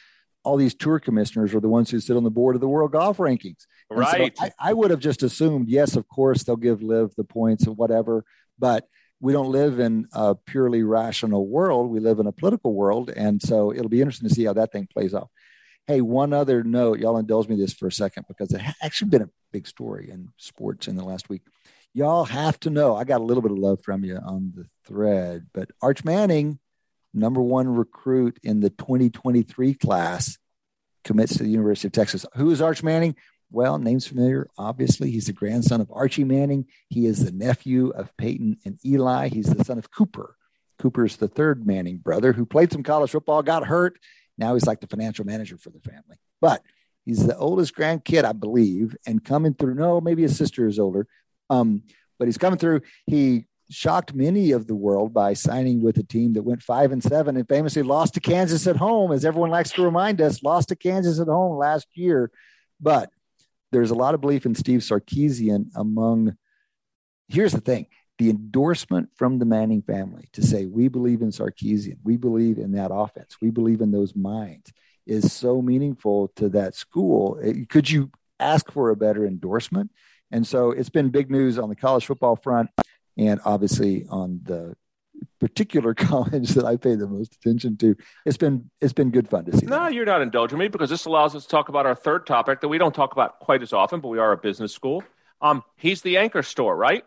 all these tour commissioners are the ones who sit on the board of the world golf rankings. And right. So I, I, would have just assumed, yes, of course, they'll give LIV the points and whatever, but we don't live in a purely rational world. We live in a political world. And so it'll be interesting to see how that thing plays out. Hey, one other note, y'all indulge me this for a second because it actually been a big story in sports in the last week. Y'all have to know, I got a little bit of love from you on the thread, but Arch Manning number one recruit in the 2023 class, commits to the University of Texas. Who is Arch Manning? Well, name's familiar. Obviously, he's the grandson of Archie Manning. He is the nephew of Peyton and Eli. He's the son of Cooper. Cooper's the third Manning brother who played some college football, got hurt. Now he's like the financial manager for the family. But he's the oldest grandkid, I believe, and coming through. No, maybe his sister is older. Um, but he's coming through. He shocked many of the world by signing with a team that went five and seven and famously lost to Kansas at home, as everyone likes to remind us, lost to Kansas at home last year. But there's a lot of belief in Steve Sarkisian among. Here's the thing the endorsement from the Manning family to say, we believe in Sarkisian, we believe in that offense, we believe in those minds is so meaningful to that school. Could you ask for a better endorsement? And so it's been big news on the college football front and obviously on the particular college that I pay the most attention to. It's been it's been good fun to see. No, that. you're not indulging me because this allows us to talk about our third topic that we don't talk about quite as often, but we are a business school. Um, he's the anchor store, right?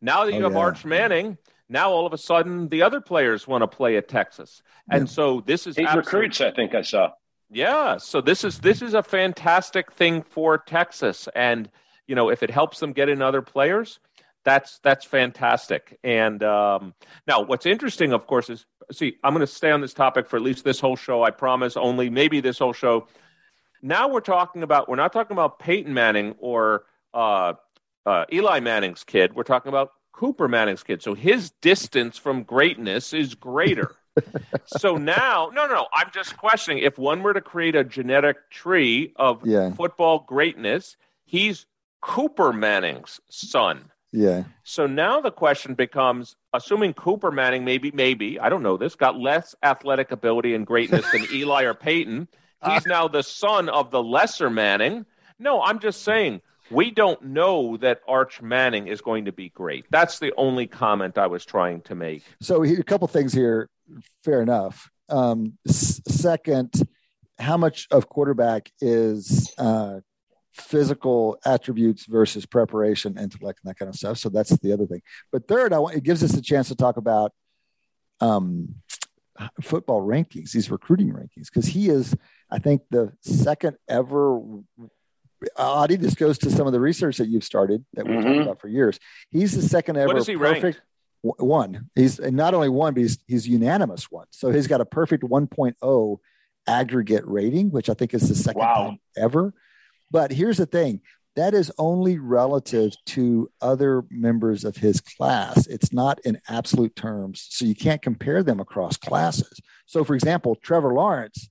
Now that you oh, have yeah. Arch Manning, now all of a sudden the other players want to play at Texas, and yeah. so this is eight absolutely, recruits. I think I saw. Yeah, so this is this is a fantastic thing for Texas, and you know if it helps them get in other players, that's that's fantastic. And um, now, what's interesting, of course, is see, I'm going to stay on this topic for at least this whole show. I promise. Only maybe this whole show. Now we're talking about we're not talking about Peyton Manning or uh, uh, Eli Manning's kid. We're talking about Cooper Manning's kid. So his distance from greatness is greater. so now, no, no, no. I'm just questioning if one were to create a genetic tree of yeah. football greatness, he's Cooper Manning's son. Yeah. So now the question becomes assuming Cooper Manning, maybe, maybe, I don't know this, got less athletic ability and greatness than Eli or Peyton. He's uh, now the son of the lesser Manning. No, I'm just saying we don't know that Arch Manning is going to be great. That's the only comment I was trying to make. So a couple things here. Fair enough. Um, second, how much of quarterback is uh, physical attributes versus preparation, intellect, and that kind of stuff. So that's the other thing. But third, I want it gives us a chance to talk about um, football rankings, these recruiting rankings, because he is, I think, the second ever. Adi, this goes to some of the research that you've started that we've mm-hmm. talked about for years. He's the second ever what is he perfect. Ranked? One. He's not only one, but he's, he's unanimous one. So he's got a perfect 1.0 aggregate rating, which I think is the second wow. time ever. But here's the thing that is only relative to other members of his class. It's not in absolute terms. So you can't compare them across classes. So, for example, Trevor Lawrence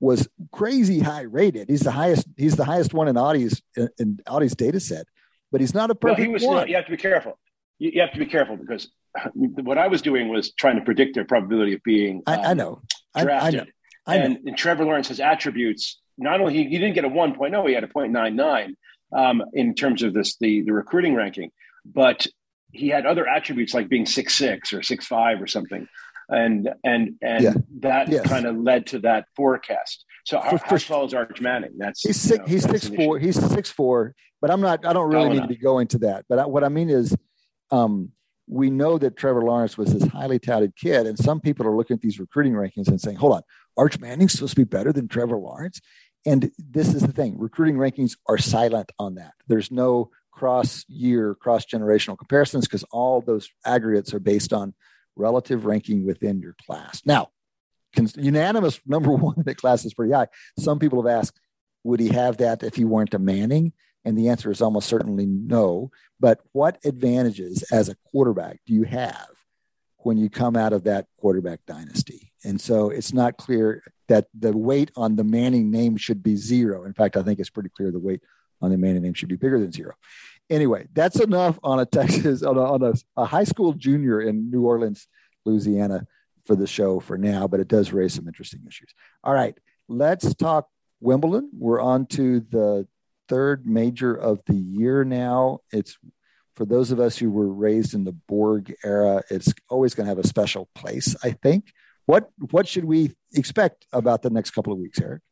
was crazy high rated. He's the highest. He's the highest one in Adi's in Adi's data set, but he's not a perfect well, he was, one. You have to be careful. You, you, have to be careful because what I was doing was trying to predict their probability of being. Um, I, I, know. Drafted. I, I know. I know. And, and Trevor Lawrence's attributes not only he, he didn't get a 1.0, he had a 0.99 um, in terms of this the the recruiting ranking, but he had other attributes like being six six or six five or something, and and and yeah. that yes. kind of led to that forecast. So how, for, how tall is Arch Manning? That's he's six, know, he's six four. He's six four. But I'm not. I don't really need to be going to that. But I, what I mean is, um, we know that Trevor Lawrence was this highly touted kid, and some people are looking at these recruiting rankings and saying, "Hold on, Arch Manning's supposed to be better than Trevor Lawrence." And this is the thing recruiting rankings are silent on that. There's no cross year, cross generational comparisons because all those aggregates are based on relative ranking within your class. Now, unanimous number one in the class is pretty high. Some people have asked, would he have that if he weren't a Manning? And the answer is almost certainly no. But what advantages as a quarterback do you have when you come out of that quarterback dynasty? And so it's not clear that the weight on the Manning name should be zero. In fact, I think it's pretty clear the weight on the Manning name should be bigger than zero. Anyway, that's enough on a Texas on, a, on a, a high school junior in New Orleans, Louisiana, for the show for now. But it does raise some interesting issues. All right, let's talk Wimbledon. We're on to the third major of the year now. It's for those of us who were raised in the Borg era, it's always going to have a special place, I think. What what should we expect about the next couple of weeks, Eric?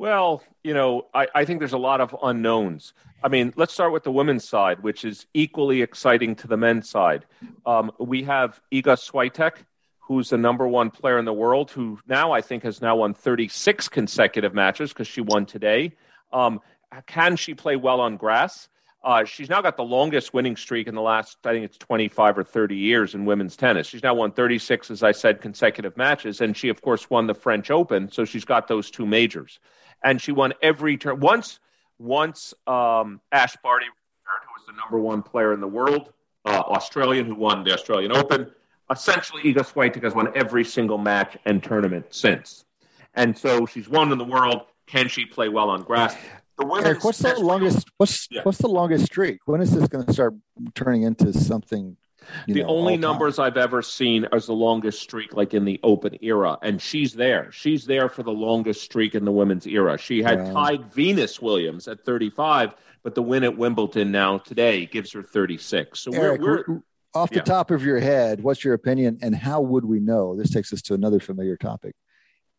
Well, you know, I, I, think there's a lot of unknowns. I mean, let's start with the women's side, which is equally exciting to the men's side. Um, we have Iga Swiatek, who's the number one player in the world, who now I think has now won 36 consecutive matches because she won today. Um, can she play well on grass? Uh, she's now got the longest winning streak in the last, I think it's 25 or 30 years in women's tennis. She's now won 36, as I said, consecutive matches. And she, of course, won the French Open. So she's got those two majors. And she won every turn. Once, once um, Ash Barty, who was the number one player in the world, uh, Australian, who won the Australian Open, essentially Iga Swiatek has won every single match and tournament since. And so she's won in the world. Can she play well on grass? Eric, what's the longest? What's yeah. what's the longest streak? When is this going to start turning into something? The know, only numbers I've ever seen is the longest streak, like in the Open era, and she's there. She's there for the longest streak in the women's era. She had wow. tied Venus Williams at 35, but the win at Wimbledon now today gives her 36. So Eric, we're, we're off the yeah. top of your head, what's your opinion, and how would we know? This takes us to another familiar topic.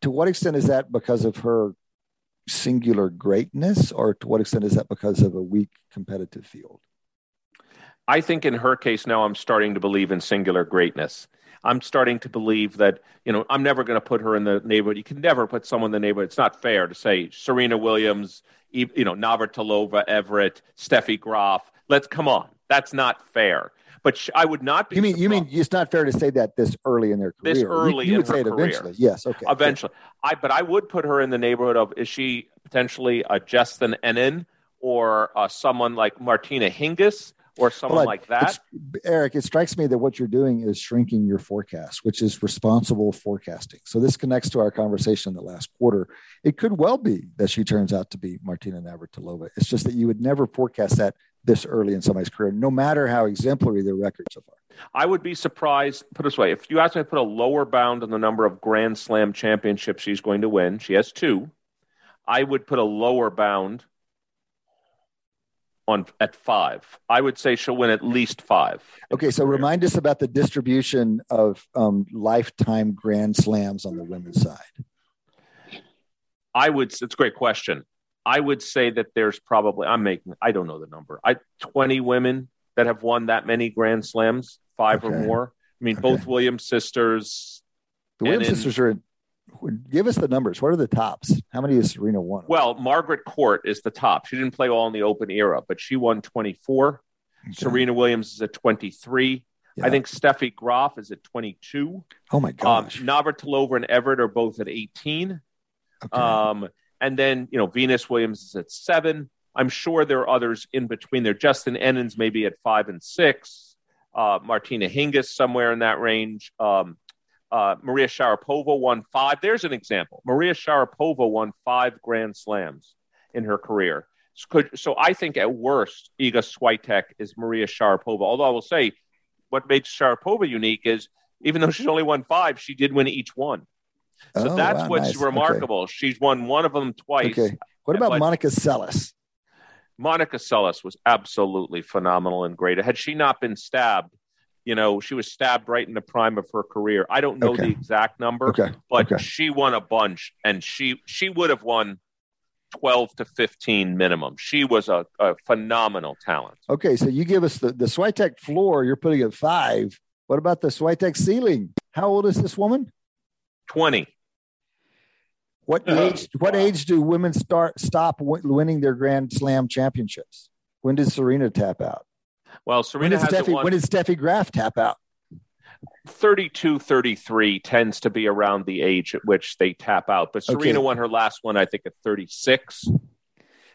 To what extent is that because of her singular greatness, or to what extent is that because of a weak competitive field? I think in her case now, I'm starting to believe in singular greatness. I'm starting to believe that, you know, I'm never going to put her in the neighborhood. You can never put someone in the neighborhood. It's not fair to say Serena Williams, you know, Navratilova, Evert, Steffi Graf. Let's come on. That's not fair. But sh- I would not be. You mean you mean it's not fair to say that this early in their career? This early, you, you would say it career. eventually. Yes. Okay. Eventually, I but I would put her in the neighborhood of is she potentially a Justine Henin or uh, someone like Martina Hingis or someone well, like that. Eric, it strikes me that what you're doing is shrinking your forecast, which is responsible forecasting. So this connects to our conversation in the last quarter. It could well be that she turns out to be Martina Navratilova. It's just that you would never forecast that this early in somebody's career, no matter how exemplary their record so far. I would be surprised. Put this way: if you asked me to put a lower bound on the number of Grand Slam championships she's going to win, she has two. I would put a lower bound on at five. I would say she'll win at least five. Okay, so remind us about the distribution of um, lifetime Grand Slams on the women's side. I would. It's a great question. I would say that there's probably I'm making I don't know the number. I 20 women that have won that many Grand Slams, five okay. or more. I mean, okay. both Williams sisters. The Williams in, sisters are. Give us the numbers. What are the tops? How many has Serena won? Well, Margaret Court is the top. She didn't play all in the Open era, but she won 24. Okay. Serena Williams is at 23. Yeah. I think Steffi Graf is at 22. Oh my um, gosh. Um, Navratilova and Evert are both at 18. Okay. Um, and then, you know, Venus Williams is at seven. I'm sure there are others in between there. Justine Henin's maybe at five and six. Uh, Martina Hingis somewhere in that range. Um, uh, Maria Sharapova won five. There's an example. Maria Sharapova won five Grand Slams in her career. So, I think at worst, Iga Swiatek is Maria Sharapova. Although I will say, what makes Sharapova unique is even though she's only won five, she did win each one. So oh, that's wow, what's nice. remarkable. Okay. She's won one of them twice. Okay. What about Monica Seles? Monica Seles was absolutely phenomenal and great. Had she not been stabbed, you know, she was stabbed right in the prime of her career. I don't know okay. the exact number, okay. but okay. she won a bunch, and she she would have won twelve to fifteen minimum. She was a, a phenomenal talent. Okay, so you give us the the Swiatek floor. You're putting at five. What about the Swiatek ceiling? How old is this woman? 20. What uh, age? What age do women start stop winning their Grand Slam championships? When did Serena tap out? Well, Serena when did, Steffi, won... when did Steffi Graf tap out? 32, 33 tends to be around the age at which they tap out. But Serena okay. won her last one, I think, at 36.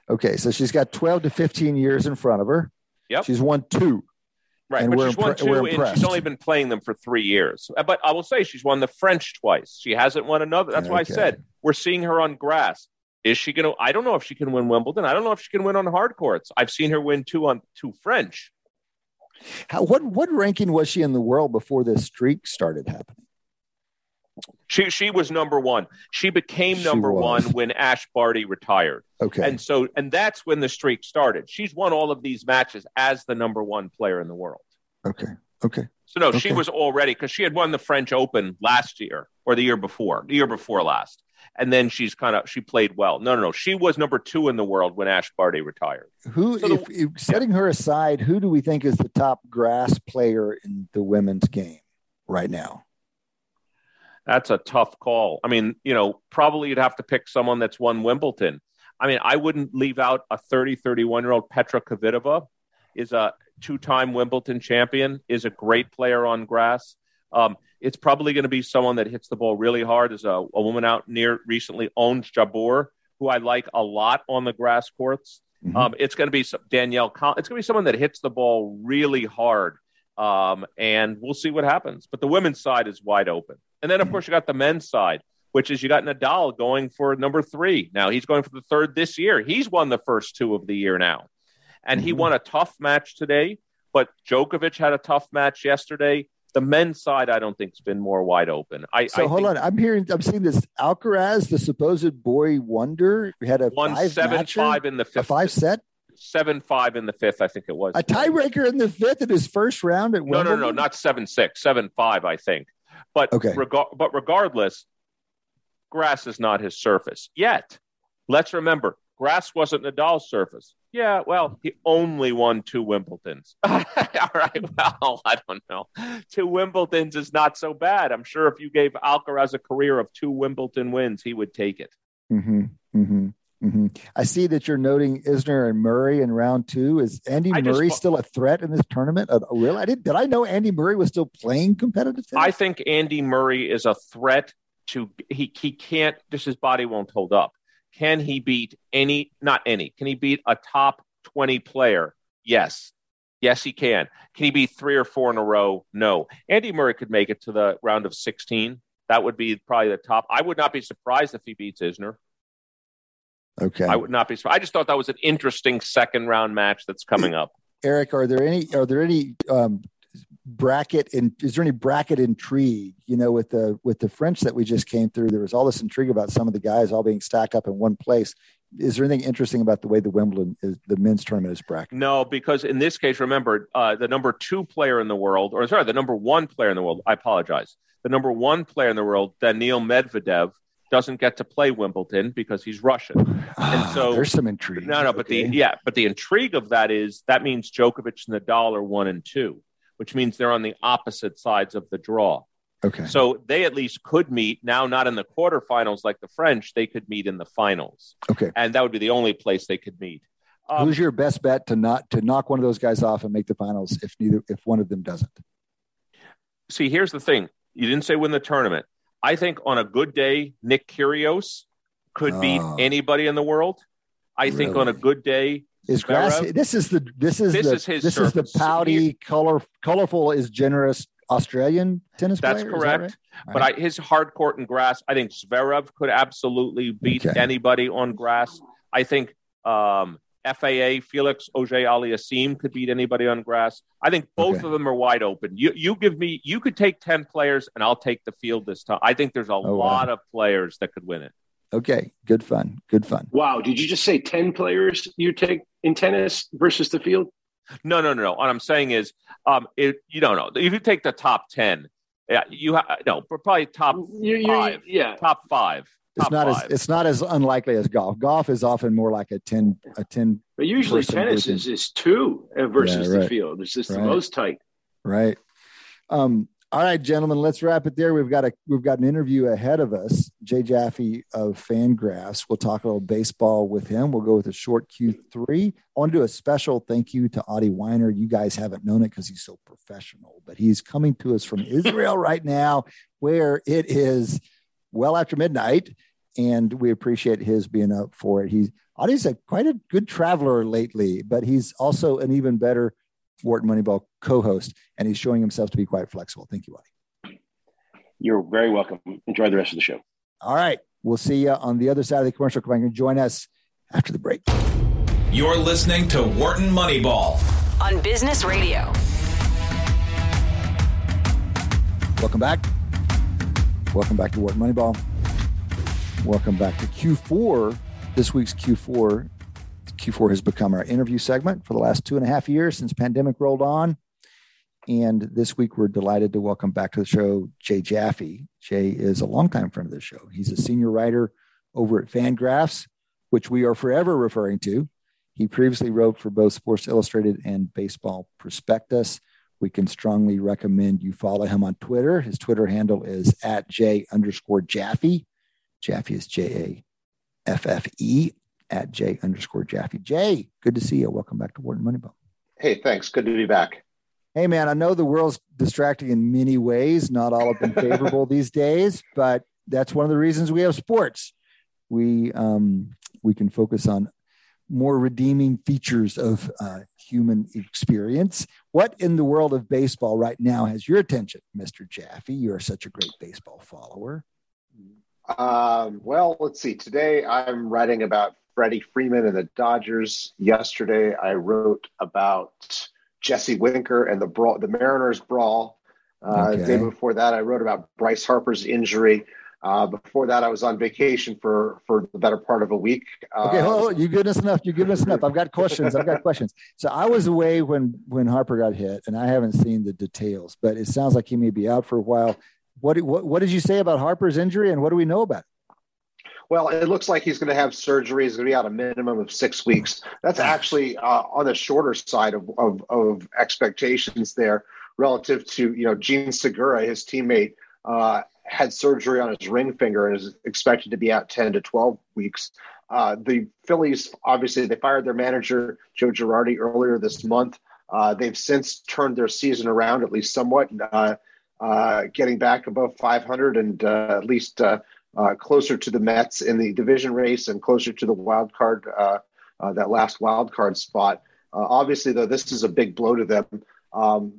Okay, so she's got 12 to 15 years in front of her. Yep. She's won two. Right, and but she's won two, and she's only been playing them for three years. Uh, but I will say she's won the French twice. She hasn't won another. That's okay. why I said we're seeing her on grass. Is she going to? I don't know if she can win Wimbledon. I don't know if she can win on hard courts. I've seen her win two on two French. How, what what ranking was she in the world before this streak started happening? She she was number one. She became number she one when Ash Barty retired. Okay. And so and that's when the streak started. She's won all of these matches as the number one player in the world. Okay. Okay. So no, okay. she was already because she had won the French Open last year or the year before, the year before last. And then she's kind of she played well. No, no, no. She was number two in the world when Ash Barty retired. Who, so the, if, if, setting yeah. her aside, who do we think is the top grass player in the women's game right now? That's a tough call. I mean, you know, probably you'd have to pick someone that's won Wimbledon. I mean, I wouldn't leave out a 30, 31 year old Petra Kvitova is a two time Wimbledon champion, is a great player on grass. Um, it's probably going to be someone that hits the ball really hard. There's a, a woman out near recently, Ons Jabeur, who I like a lot on the grass courts. Mm-hmm. Um, it's going to be Danielle. It's going to be someone that hits the ball really hard, um, and we'll see what happens. But the women's side is wide open. And then, of course, you got the men's side, which is you got Nadal going for number three. Now he's going for the third this year. He's won the first two of the year now. And he mm-hmm. won a tough match today, but Djokovic had a tough match yesterday. The men's side, I don't think, has been more wide open. I so I hold on. I'm hearing, I'm seeing this Alcaraz, the supposed boy wonder, had a one five seven matcher, five in the fifth, a five set, seven five in the fifth. I think it was a tiebreaker in the fifth in his first round at no, Wimbledon? no, no, not seven six, seven five. I think. But okay. Reg- but regardless, grass is not his surface yet. Let's remember grass wasn't Nadal's surface. Yeah, well, he only won two Wimbledons. All right, well, I don't know. Two Wimbledons is not so bad. I'm sure if you gave Alcaraz a career of two Wimbledon wins, he would take it. Mm-hmm, mm-hmm. Mm-hmm. I see that you're noting Isner and Murray in round two. Is Andy I Murray just, still a threat in this tournament? Uh, really? I did. Did I know Andy Murray was still playing competitive? Tennis? I think Andy Murray is a threat to he he can't. Just his body won't hold up. Can he beat any? Not any. Can he beat a top twenty player? Yes. Yes, he can. Can he beat three or four in a row? No. Andy Murray could make it to the round of sixteen. That would be probably the top. I would not be surprised if he beats Isner. Okay. I would not be surprised. I just thought that was an interesting second round match that's coming up. Eric, are there any are there any um, bracket and is there any bracket intrigue? You know, with the with the French that we just came through, there was all this intrigue about some of the guys all being stacked up in one place. Is there anything interesting about the way the Wimbledon is the men's tournament is bracketed? No, because in this case, remember uh, the number two player in the world, or sorry, the number one player in the world. I apologize. The number one player in the world, Daniil Medvedev, doesn't get to play Wimbledon because he's Russian. and ah, so there's some intrigue. No, no, but okay. the yeah, but the intrigue of that is that means Djokovic and Nadal are one and two, which means they're on the opposite sides of the draw. Okay. So they at least could meet now, not in the quarterfinals like the French. They could meet in the finals. Okay. And that would be the only place they could meet. Um, Who's your best bet to not to knock one of those guys off and make the finals if neither if one of them doesn't? See, here's the thing. You didn't say win the tournament. I think on a good day, Nick Kyrgios could oh, beat anybody in the world. I really? think on a good day, is grass. This is the this is this the, is his this surface. is the pouty, color, colorful is generous Australian tennis That's player? correct. That right? But I, his hard court and grass, I think Zverev could absolutely beat okay. anybody on grass. I think um, FAA, Felix Auger-Aliassime could beat anybody on grass. I think both okay. of them are wide open. You you give me you could take 10 players and I'll take the field this time. I think there's a oh, lot wow. of players that could win it. Okay, good fun. Good fun. Wow, did you just say 10 players you take in tennis versus the field? No, no, no, no. What I'm saying is um it, you don't know. If you take the top 10, yeah, you have no, probably top you, you, 5. Yeah. Top 5 it's not five. as it's not as unlikely as golf. Golf is often more like a ten a ten. But usually tennis is, is two versus yeah, right. the field. It's just right. the most tight. Right. Um, all right, gentlemen, let's wrap it there. We've got a we've got an interview ahead of us. Jay Jaffe of Fangraphs. We'll talk a little baseball with him. We'll go with a short Q three. I want to do a special thank you to Adi Wyner. You guys haven't known it because he's so professional, but he's coming to us from Israel right now, where it is well after midnight and we appreciate his being up for it. He's Adi's a quite a good traveler lately, but he's also an even better Wharton Moneyball co-host, and he's showing himself to be quite flexible. Thank you, Adi. You're very welcome. Enjoy the rest of the show. All right, we'll see you on the other side of the commercial. Come back and join us after the break. You're listening to Wharton Moneyball on Business Radio. Welcome back. Welcome back to Wharton Moneyball. Welcome back to Q4. This week's Q4. Q4 has become our interview segment for the last two and a half years since pandemic rolled on. And this week, we're delighted to welcome back to the show Jay Jaffe. Jay is a longtime friend of the show. He's a senior writer over at Fangraphs, which we are forever referring to. He previously wrote for both Sports Illustrated and Baseball Prospectus. We can strongly recommend you follow him on Twitter. His Twitter handle is at J underscore Jaffe. Jaffe is J A F F E at J underscore Jaffe. Jay, good to see you. Welcome back to Wharton Moneyball. Hey, thanks. Good to be back. Hey, man, I know the world's distracting in many ways. Not all have been favorable these days, but that's one of the reasons we have sports. We um, we can focus on more redeeming features of uh, human experience. What in the world of baseball right now has your attention, Mr. Jaffe? You're such a great baseball follower. Um, well, let's see. Today I'm writing about Freddie Freeman and the Dodgers. Yesterday I wrote about Jesse Winker and the brawl, the Mariners brawl. Uh, okay. The day before that, I wrote about Bryce Harper's injury. Uh, before that, I was on vacation for for the better part of a week. Uh, okay, hold, hold. you good us enough. You're good us enough. I've got questions. I've got questions. So I was away when when Harper got hit, and I haven't seen the details, but it sounds like he may be out for a while. What, what, what did you say about Harper's injury and what do we know about it? Well, it looks like he's going to have surgery. He's going to be out a minimum of six weeks. That's actually uh, on the shorter side of, of, of, expectations there relative to, you know, Jean Segura, his teammate, uh, had surgery on his ring finger and is expected to be out 10 to 12 weeks. Uh, the Phillies, obviously, they fired their manager, Joe Girardi, earlier this month. Uh, they've since turned their season around, at least somewhat, uh, uh getting back above 500 and uh, at least uh, closer to the Mets in the division race and closer to the wild card, uh, uh, that last wild card spot. Uh, obviously, though, this is a big blow to them. Um,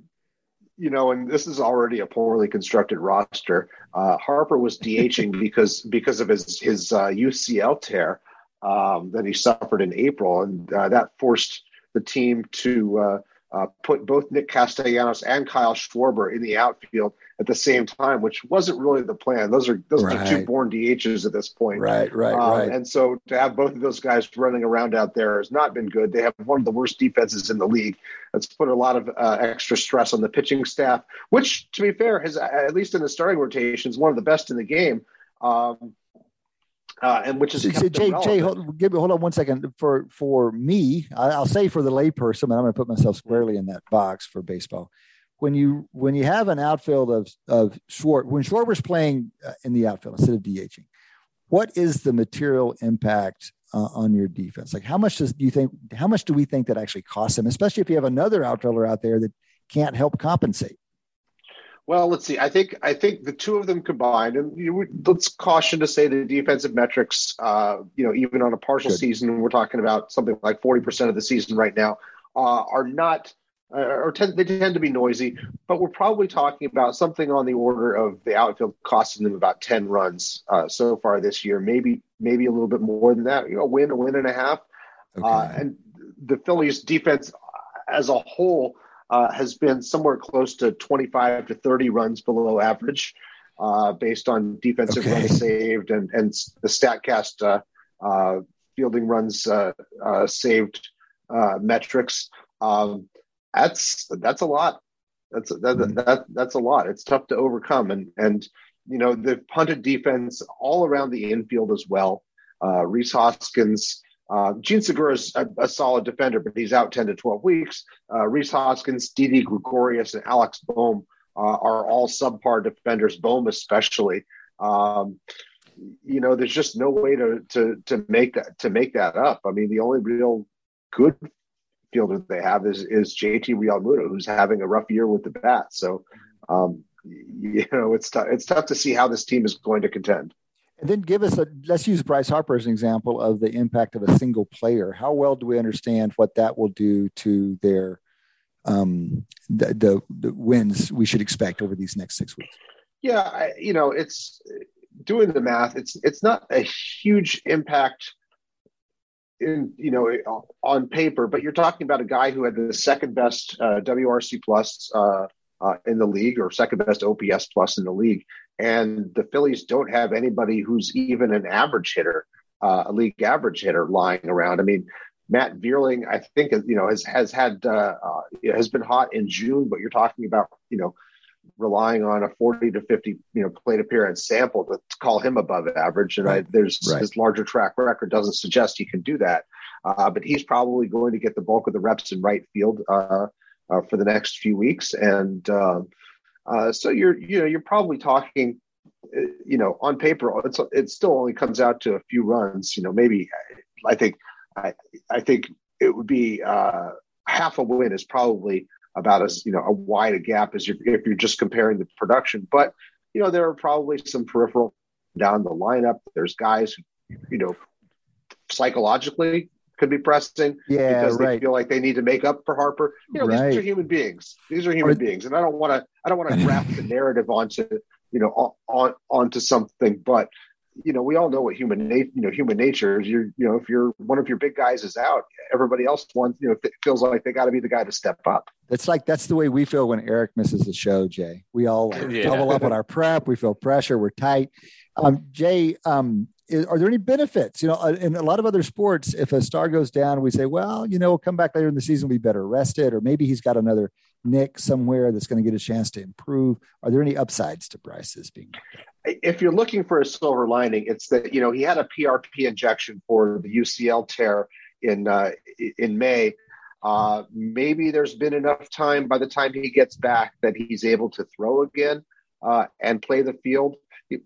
you know, and this is already a poorly constructed roster. Harper was DHing because because of his his UCL tear um, that he suffered in April, and that forced the team to uh, put both Nick Castellanos and Kyle Schwarber in the outfield at the same time, which wasn't really the plan. Those are those right. are two born DHs at this point. Right, right, uh, right. And so to have both of those guys running around out there has not been good. They have one of the worst defenses in the league. That's put a lot of uh, extra stress on the pitching staff, which, to be fair, has at least in the starting rotation, is one of the best in the game. Um, uh, and which is so, Jay. Jay, hold, give me hold on one second. For for me, I, will say for the layperson, and I'm going to put myself squarely in that box for baseball. When you when you have an outfield of of Schwarber, when Schwarber's playing uh, in the outfield instead of DHing, what is the material impact uh, on your defense? Like, how much does do you think? How much do we think that actually costs him? Especially if you have another outfielder out there that can't help compensate. Well, let's see. I think I think the two of them combined, and you, let's caution to say the defensive metrics. Uh, you know, even on a partial Good. season, we're talking about something like forty percent of the season right now, uh, are not uh, or tend, they tend to be noisy. But we're probably talking about something on the order of the outfield costing them about ten runs uh, so far this year. Maybe maybe a little bit more than that. You know, win a win and a half. Okay. Uh, and the Phillies defense as a whole uh, has been somewhere close to 25 to 30 runs below average uh, based on defensive okay. runs saved and, and the StatCast uh, uh fielding runs uh, uh, saved metrics. Um, that's that's a lot. That's that, mm-hmm. that that's a lot. It's tough to overcome, and and you know the punted defense all around the infield as well. Rhys Hoskins uh, Jean Segura is a, a, solid defender, but he's out 10 to 12 weeks. Uh, Rhys Hoskins, Didi Gregorius, and Alec Bohm uh, are all subpar defenders, Bohm especially. Um, you know, there's just no way to, to, to make that, to make that up. I mean, the only real good fielder they have is, is JT Realmuto, who's having a rough year with the bat. So, um, you know, it's it's tough to see how this team is going to contend. And then give us a let's use Bryce Harper as an example of the impact of a single player. How well do we understand what that will do to their um, the, the, the wins we should expect over these next six weeks? Yeah, I, you know, it's doing the math. It's it's not a huge impact in you know on paper, but you're talking about a guy who had the second best uh, WRC plus uh, uh, in the league or second best OPS plus in the league. And the Phillies don't have anybody who's even an average hitter, uh, a league average hitter lying around. I mean, Matt Vierling, I think, you know, has has had uh, uh, has been hot in June, but you're talking about, you know, relying on a 40 to 50, you know, plate appearance sample to call him above average. And right. I, there's right. his larger track record doesn't suggest he can do that. Uh, but he's probably going to get the bulk of the reps in right field uh, uh, for the next few weeks. And um, uh, so you're you know you're probably talking, uh, you know, on paper it's it still only comes out to a few runs. You know, maybe I think I I think it would be uh, half a win is probably about as you know a wide a gap as you're, if you're just comparing the production. But you know there are probably some peripheral down the lineup. There's guys who you know psychologically could be pressing yeah, because right. they feel like they need to make up for Harper. You know, right. these are human beings. These are human beings, and I don't want to. I don't want to graft the narrative onto you know on onto something. But you know, we all know what human nature. You know, human nature is. You're you know, if you're one of your big guys is out, everybody else wants. You know, feels like they got to be the guy to step up. It's like that's the way we feel when Eric misses the show, Jay. We all like, yeah. double up on our prep. We feel pressure. We're tight. Um, Jay, um, is, are there any benefits? You know, uh, in a lot of other sports, if a star goes down, we say, well, you know, we'll come back later in the season, we'll be better rested, or maybe he's got another nick somewhere that's going to get a chance to improve. Are there any upsides to Bryce's being? if you're looking for a silver lining, it's that you know he had a PRP injection for the UCL tear in uh, in May. Uh, maybe there's been enough time by the time he gets back that he's able to throw again uh, and play the field.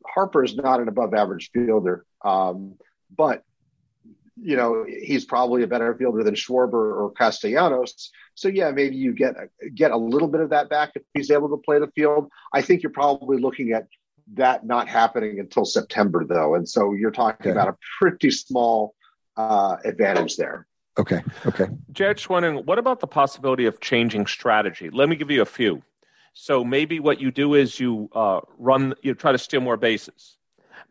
Harper is not an above average fielder, um, but you know he's probably a better fielder than Schwarber or Castellanos. So yeah, maybe you get get a little bit of that back if he's able to play the field. I think you're probably looking at that not happening until September though, and so you're talking okay. about a pretty small uh, advantage there. Okay. Okay. Judge wondering, what about the possibility of changing strategy? Let me give you a few. So maybe what you do is you uh, run, you try to steal more bases.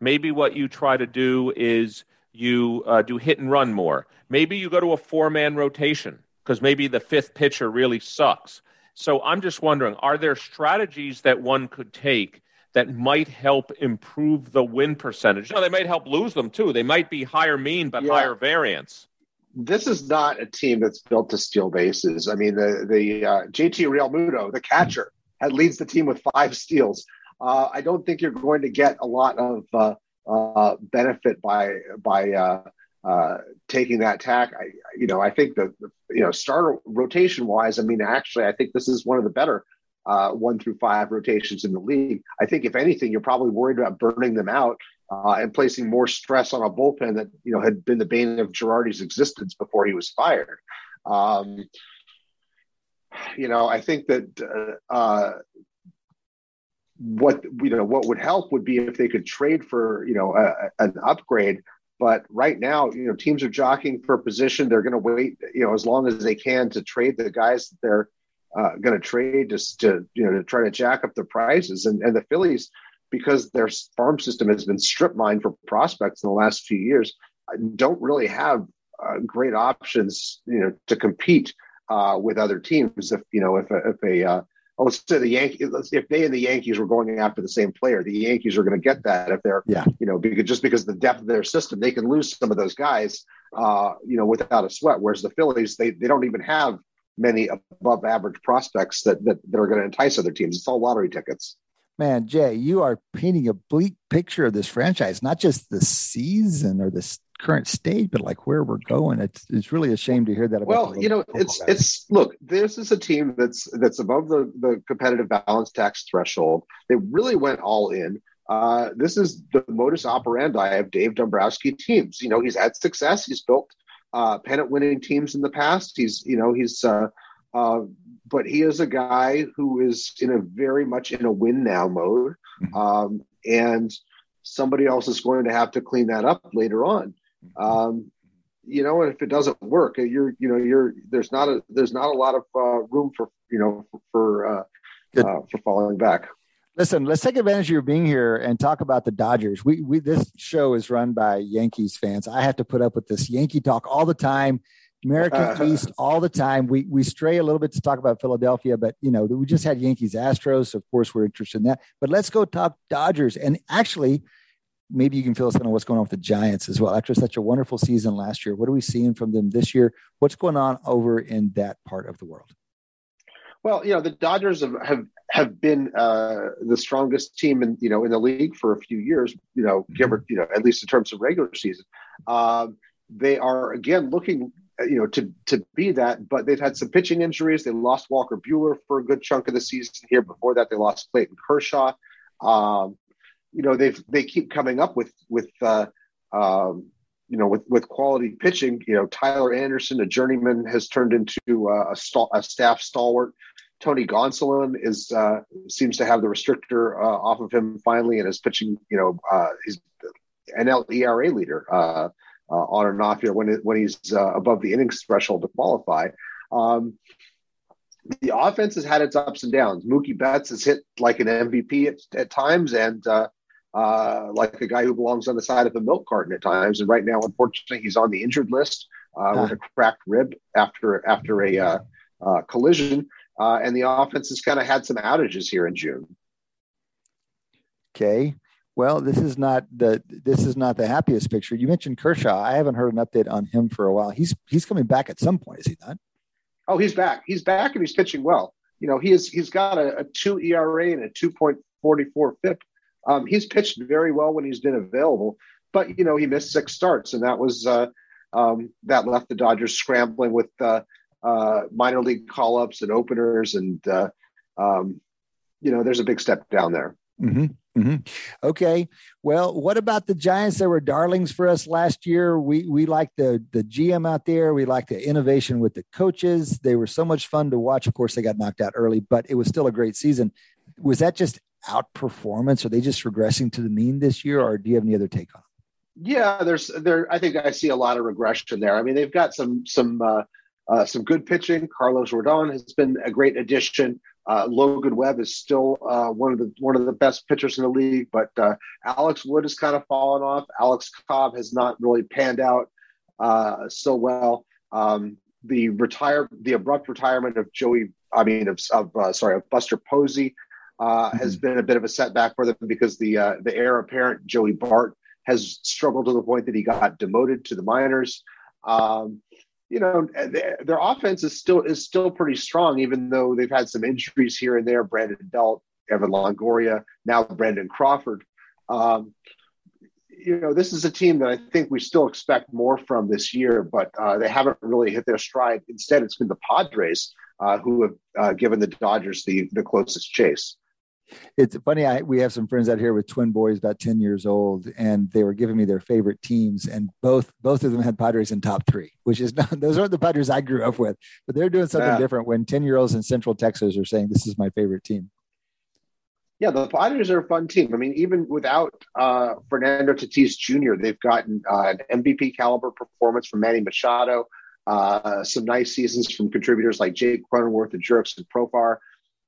Maybe what you try to do is you uh, do hit and run more. Maybe you go to a four man rotation because maybe the fifth pitcher really sucks. So I'm just wondering, are there strategies that one could take that might help improve the win percentage? No, they might help lose them too. They might be higher mean but yeah. higher variance this is not a team that's built to steal bases. I mean, the the uh, JT Realmuto, the catcher, leads the team with five steals. Uh, I don't think you're going to get a lot of uh, uh benefit by by uh, uh, taking that tack. I, you know, I think the you know, starter rotation wise, I mean, actually, I think this is one of the better one through five rotations in the league. I think if anything, you're probably worried about burning them out uh, and placing more stress on a bullpen that you know had been the bane of Girardi's existence before he was fired. Um, you know, I think that uh, uh, what you know what would help would be if they could trade for you know a, an upgrade. But right now, you know, teams are jockeying for position. They're going to wait, you know, as long as they can to trade the guys that they're uh, going to trade just to you know to try to jack up the prices. And and the Phillies, because their farm system has been strip mined for prospects in the last few years, don't really have uh, great options, you know, to compete uh, with other teams. If you know, if a, if a uh, oh, let's say the Yankees, if they and the Yankees were going after the same player, the Yankees are going to get that if they're, yeah. you know, because just because the depth of their system, they can lose some of those guys, uh, you know, without a sweat. Whereas the Phillies, they they don't even have many above average prospects that that, that are going to entice other teams. It's all lottery tickets man, Jay, you are painting a bleak picture of this franchise, not just the season or this current state, but like where we're going. It's it's really a shame to hear that. well, you know, it's guys. it's look, this is a team that's that's above the the competitive balance tax threshold. They really went all in. Uh, this is the modus operandi of Dave Dombrowski teams. You know, he's had success. He's built uh, pennant winning teams in the past. He's you know he's uh, uh, but he is a guy who is in a very much in a win now mode, mm-hmm. um, and somebody else is going to have to clean that up later on. Um, you know, and if it doesn't work, you're you know you're there's not a there's not a lot of uh, room for you know for uh, uh, for falling back. Listen, let's take advantage of your being here and talk about the Dodgers. We we this show is run by Yankees fans. I have to put up with this Yankee talk all the time. American uh, East all the time. We we stray a little bit to talk about Philadelphia, but you know we just had Yankees Astros. Of course, we're interested in that. But let's go talk Dodgers. And actually, maybe you can fill us in on what's going on with the Giants as well. After such a wonderful season last year, what are we seeing from them this year? What's going on over in that part of the world? Well, you know the Dodgers have have, have been uh, the strongest team in you know in the league for a few years. You know, give or you know at least in terms of regular season. Um, they are again looking you know, to to be that. But they've had some pitching injuries. They lost Walker Buehler for a good chunk of the season here. Before that, they lost Clayton Kershaw. Um, you know, they've they keep coming up with with uh, um, you know with with quality pitching. You know, Tyler Anderson, a journeyman, has turned into uh, a, a staff stalwart. Tony Gonsolin is uh, seems to have the restrictor uh, off of him finally, and is pitching. You know, uh, he's NL ERA leader. Uh, uh, on and off here when it, when he's uh, above the innings threshold to qualify. Um, the offense has had its ups and downs. Mookie Betts has hit like an MVP at, at times, and uh, like a guy who belongs on the side of a milk carton at times. And right now, unfortunately, he's on the injured list uh, with a cracked rib after after a uh, uh, collision. Uh, and the offense has kind of had some outages here in June. Okay, well, this is not the this is not the happiest picture. You mentioned Kershaw. I haven't heard an update on him for a while. He's he's coming back at some point, is he not? Oh, he's back. He's back and he's pitching well. You know, he is he's got a, a two ERA and a two point forty four FIP Um, he's pitched very well when he's been available, but you know he missed six starts, and that was uh, um, that left the Dodgers scrambling with uh, uh, minor league call ups and openers, and uh, um, you know there's a big step down there. Mm-hmm. Mm-hmm. Okay. Well, what about the Giants? They were darlings for us last year. We we liked the the GM out there. We liked the innovation with the coaches. They were so much fun to watch. Of course, they got knocked out early, but it was still a great season. Was that just outperformance? Are they just regressing to the mean this year, or do you have any other take on? Yeah, there's there. I think I see a lot of regression there. I mean, they've got some some uh, uh, some good pitching. Carlos Rodon has been a great addition. Uh, Logan Webb is still uh, one of the one of the best pitchers in the league, but uh, Alex Wood has kind of fallen off. Alex Cobb has not really panned out uh, so well. Um, the retire the abrupt retirement of Joey, I mean of, of uh, sorry of Buster Posey, uh, mm-hmm. has been a bit of a setback for them because the the heir apparent Joey Bart has struggled to the point that he got demoted to the minors. Um, you know their offense is still is still pretty strong, even though they've had some injuries here and there. Brandon Belt, Evan Longoria, now Brandon Crawford. Um, you know, this is a team that I think we still expect more from this year, but uh, they haven't really hit their stride. Instead, it's been the Padres uh, who have uh, given the Dodgers the the closest chase it's funny. I we have some friends out here with twin boys, about ten years old, and they were giving me their favorite teams, and both both of them had Padres in top three, which is not those aren't the Padres I grew up with, but they're doing something yeah. different. When ten year olds in Central Texas are saying this is my favorite team. Yeah, the Padres are a fun team. I mean, even without uh, Fernando Tatis Jr., they've gotten uh, an MVP caliber performance from Manny Machado, uh, some nice seasons from contributors like Jake Cronenworth and Jurickson Profar,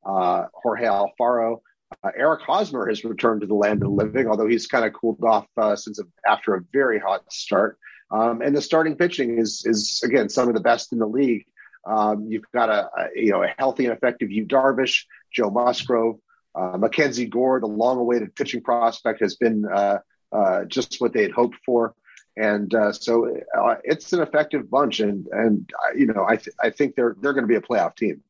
uh, Jorge Alfaro. Uh, Eric Hosmer has returned to the land of the living, although he's kind of cooled off uh, since a, after a very hot start. Um, and the starting pitching is is again some of the best in the league. Um, you've got a, a, you know a healthy and effective Yu Darvish, Joe Musgrove, uh, Mackenzie Gore, the long-awaited pitching prospect, has been uh, uh, just what they had hoped for, and uh, so it's an effective bunch. And and you know I th- I think they're they're going to be a playoff team.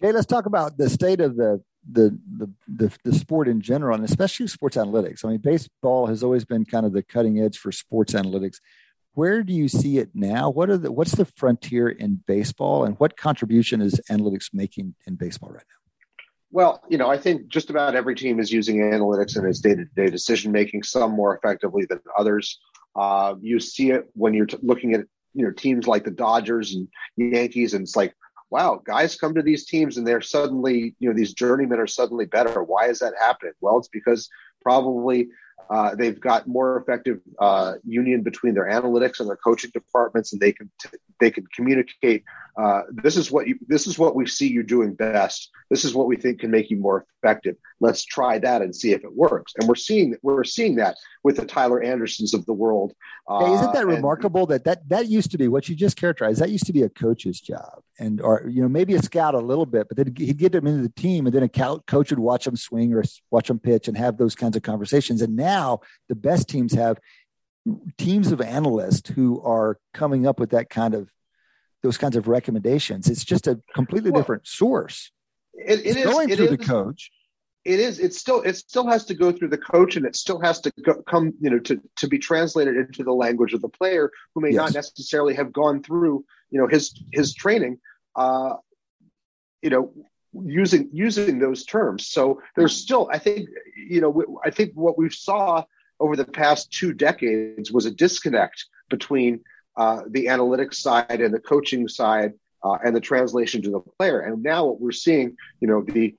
Okay, let's talk about the state of the the, the the the sport in general, and especially sports analytics. I mean, baseball has always been kind of the cutting edge for sports analytics. Where do you see it now? What are the what's the frontier in baseball, and what contribution is analytics making in baseball right now? Well, you know, I think just about every team is using analytics in its day-to-day decision making. Some more effectively than others. Uh, you see it when you're t- looking at you know teams like the Dodgers and Yankees, and it's like wow, guys come to these teams and they're suddenly, you know, these journeymen are suddenly better. Why is that happening? Well, it's because probably uh, they've got more effective uh, union between their analytics and their coaching departments, and they can t- they can communicate. Uh, this is what you, this is what we see you doing best. This is what we think can make you more effective. Let's try that and see if it works. And we're seeing we're seeing that with the Tyler Andersons of the world. Hey, isn't that uh, remarkable that that that used to be what you just characterized? That used to be a coach's job, and or you know maybe a scout a little bit, but then he'd get them into the team, and then a coach would watch them swing or watch them pitch and have those kinds of conversations. And now the best teams have teams of analysts who are coming up with that kind of those kinds of recommendations. It's just a completely well, different source. It, it it's is, going it through is, the coach. It is. It still. It still has to go through the coach, and it still has to go, come. You know, to to be translated into the language of the player who may yes. not necessarily have gone through. You know, his his training. Uh, you know, using using those terms. So there's still. I think. You know. I think what we saw over the past two decades was a disconnect between uh, the analytics side and the coaching side uh, and the translation to the player. And now what we're seeing, you know, the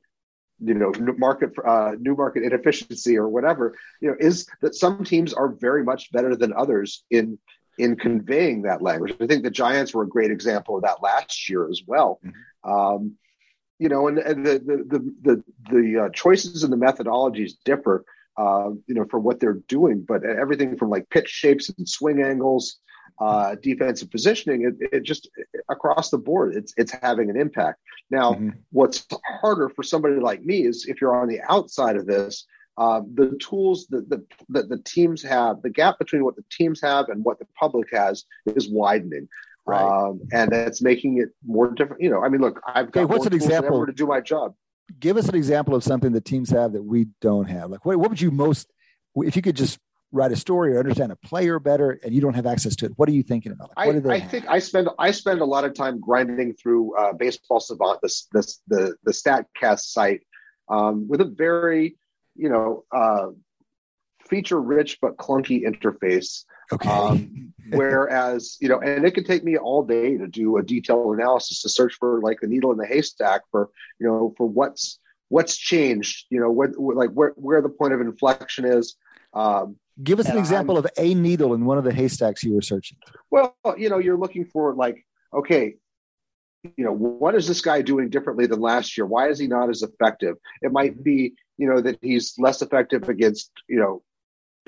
you know market uh, new market inefficiency or whatever, you know, is that some teams are very much better than others in in conveying that language. I think the Giants were a great example of that last year as well. Mm-hmm. Um, you know, and, and the the the the, the uh, choices and the methodologies differ uh, you know, for what they're doing. But everything from like pitch shapes and swing angles, uh, defensive positioning, it, it, just across the board, it's it's having an impact. Now, mm-hmm. what's harder for somebody like me is if you're on the outside of this, uh, the tools that the, that the teams have, the gap between what the teams have and what the public has is widening. Right. Um, and that's making it more different. You know, I mean, look, I've got what's an example to do my job. give us an example of something that teams have that we don't have. Like, what, what would you most, if you could just write a story or understand a player better and you don't have access to it what are you thinking about like, I, I think i spend i spend a lot of time grinding through uh, baseball savant the, the, the, the statcast site um, with a very you know uh, feature rich but clunky interface okay um, whereas you know and it could take me all day to do a detailed analysis to search for like the needle in the haystack for you know for what's what's changed you know what like where where the point of inflection is um, Give us an example I'm, of a needle in one of the haystacks you were searching. Well, you know, you're looking for like, okay, you know, what is this guy doing differently than last year? Why is he not as effective? It might be, you know, that he's less effective against, you know,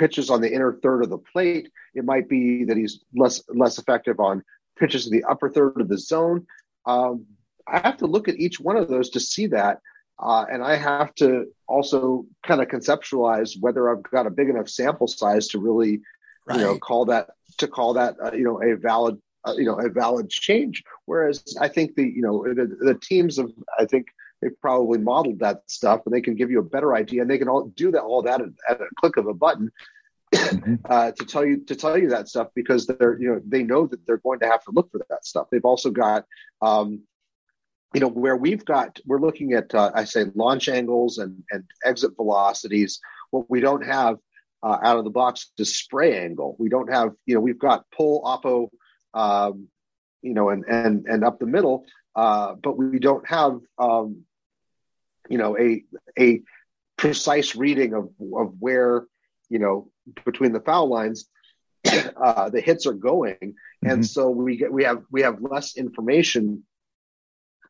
pitches on the inner third of the plate. It might be that he's less less effective on pitches in the upper third of the zone. Um, I have to look at each one of those to see that. Uh, and I have to also kind of conceptualize whether I've got a big enough sample size to really, right. you know, call that to call that uh, you know a valid uh, you know a valid change. Whereas I think the you know the, the teams of I think they've probably modeled that stuff and they can give you a better idea and they can all do that all that at, at a click of a button mm-hmm. uh, to tell you to tell you that stuff because they're you know they know that they're going to have to look for that stuff. They've also got um, you know where we've got we're looking at uh, i say launch angles and and exit velocities what we don't have uh, out of the box is spray angle we don't have you know we've got pull oppo um, you know and and and up the middle uh, but we don't have um, you know a a precise reading of of where you know between the foul lines uh, the hits are going mm-hmm. and so we get we have we have less information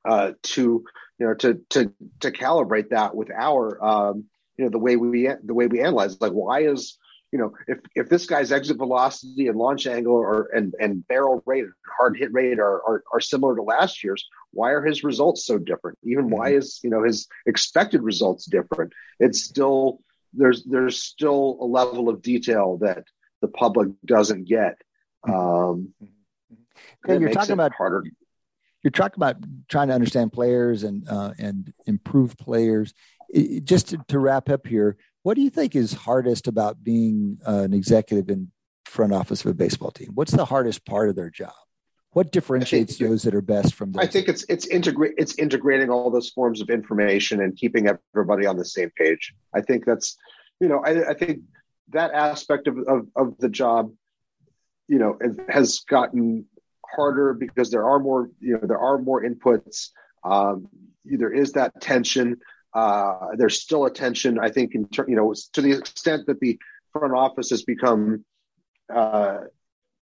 uh, to you know to to to calibrate that with our um, you know the way we the way we analyze like why is you know if if this guy's exit velocity and launch angle or and and barrel rate hard hit rate are, are are similar to last year's why are his results so different even why mm-hmm. is you know his expected results different it's still there's there's still a level of detail that the public doesn't get mm-hmm. um okay, you're talking about harder you're talking about trying to understand players and uh, and improve players. It, just to, to, wrap up here, what do you think is hardest about being uh, an executive in front office of a baseball team? What's the hardest part of their job? What differentiates those that are best from? Those? I think it's it's integrate it's integrating all those forms of information and keeping everybody on the same page. I think that's you know I, I think that aspect of, of, of the job you know has gotten harder because there are more you know there are more inputs um, there is that tension uh, there's still a tension i think in ter- you know to the extent that the front office has become uh,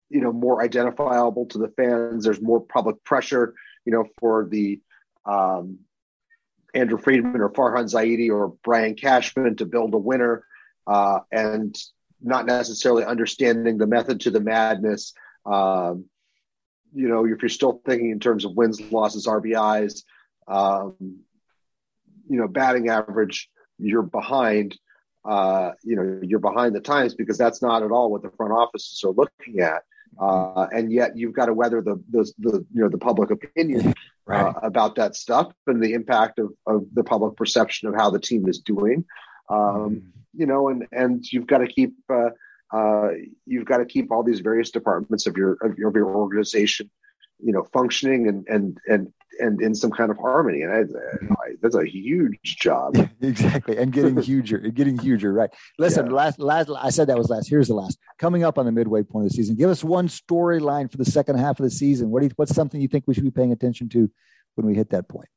you know more identifiable to the fans there's more public pressure you know for the um, andrew friedman or farhan zaidi or brian cashman to build a winner uh, and not necessarily understanding the method to the madness. Um, you know, if you're still thinking in terms of wins, losses, RBIs, um, you know, batting average, you're behind. Uh, you know, you're behind the times because that's not at all what the front offices are looking at. Uh, and yet you've got to weather the, the, the you know the public opinion right. uh, about that stuff and the impact of, of the public perception of how the team is doing. Um, mm. You know, and and you've got to keep uh, uh, you've got to keep all these various departments of your of your, of your organization, you know, functioning and and and and in some kind of harmony. And I, mm-hmm. I, that's a huge job. exactly, and getting huger, getting huger. Right. Listen, yeah. last last I said that was last. Here's the last. Coming up on the midway point of the season, give us one storyline for the second half of the season. What do you, what's something you think we should be paying attention to when we hit that point?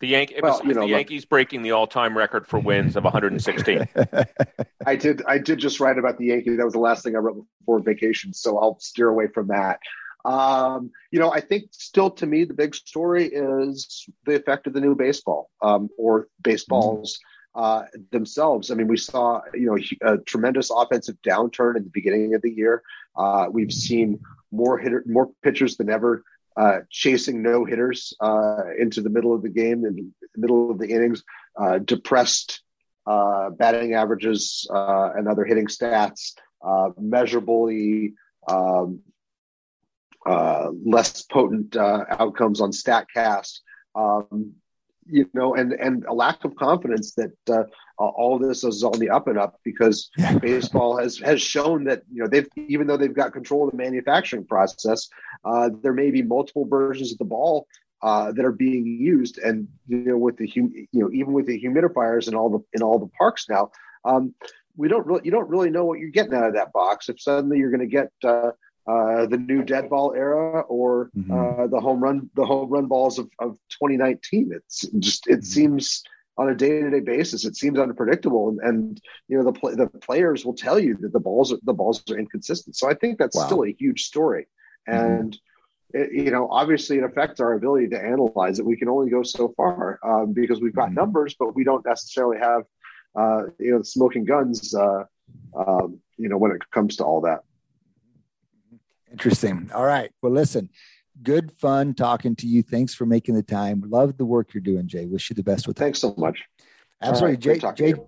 The, Yan- well, was, you know, the Yankees look, breaking the all-time record for wins of 116. I did. I did just write about the Yankees. That was the last thing I wrote before vacation, so I'll steer away from that. Um, you know, I think still to me the big story is the effect of the new baseball um, or baseballs uh, themselves. I mean, we saw you know a tremendous offensive downturn in the beginning of the year. Uh, we've seen more hitter, more pitchers than ever uh, chasing no hitters uh, into the middle of the game, the middle of the innings, uh, depressed uh, batting averages and other hitting stats, measurably um, less potent outcomes on StatCast. Um, you know, and and a lack of confidence that uh, all this is on the up and up because baseball has has shown that you know they've even though they've got control of the manufacturing process, uh, there may be multiple versions of the ball uh, that are being used, and you know with the hum, you know even with the humidifiers and all the in all the parks now, um, we don't really you don't really know what you're getting out of that box. If suddenly you're going to get uh, the new dead ball era or mm-hmm. uh, the home run the home run balls of, of 2019. It's just it mm-hmm. seems on a day to day basis it seems unpredictable and, and you know the the players will tell you that the balls are, the balls are inconsistent. So I think that's wow. still a huge story mm-hmm. and. Mm-hmm. It, you know, obviously, it affects our ability to analyze it. We can only go so far um, because we've got mm-hmm. numbers, but we don't necessarily have, uh, you know, smoking guns. Uh, um, you know, when it comes to all that. Interesting. All right. Well, listen, good fun talking to you. Thanks for making the time. Love the work you're doing, Jay. Wish you the best with it. Thanks so much. Absolutely. Right, Jay, great talking, Jay,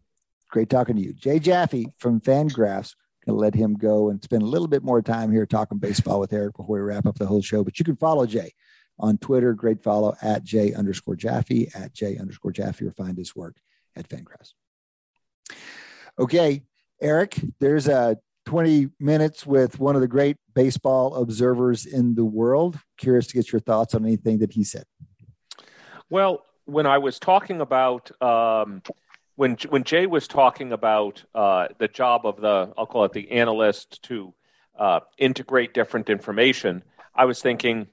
great talking to you. Jay Jaffe from Fangraphs. Gonna let him go and spend a little bit more time here talking baseball with Eric before we wrap up the whole show. But you can follow Jay on Twitter. Great follow at Jay underscore Jaffe at Jay underscore Jaffe or find his work at Fangraphs. Okay, Eric, there's a 20 minutes with one of the great baseball observers in the world. Curious to get your thoughts on anything that he said. Well, when I was talking about um, when when Jay was talking about uh, the job of the I'll call it the analyst to uh, integrate different information, I was thinking,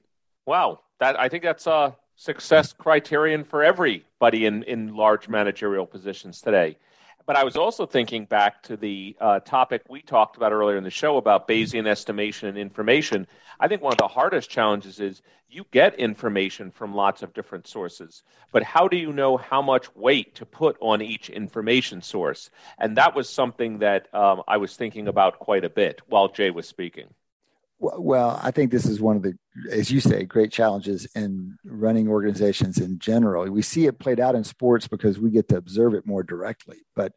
wow, that I think that's a success criterion for everybody in in large managerial positions today. But I was also thinking back to the uh, topic we talked about earlier in the show about Bayesian estimation and information. I think one of the hardest challenges is you get information from lots of different sources, but how do you know how much weight to put on each information source? And that was something that um, I was thinking about quite a bit while Jay was speaking. Well, I think this is one of the, as you say, great challenges in running organizations in general. We see it played out in sports because we get to observe it more directly. But,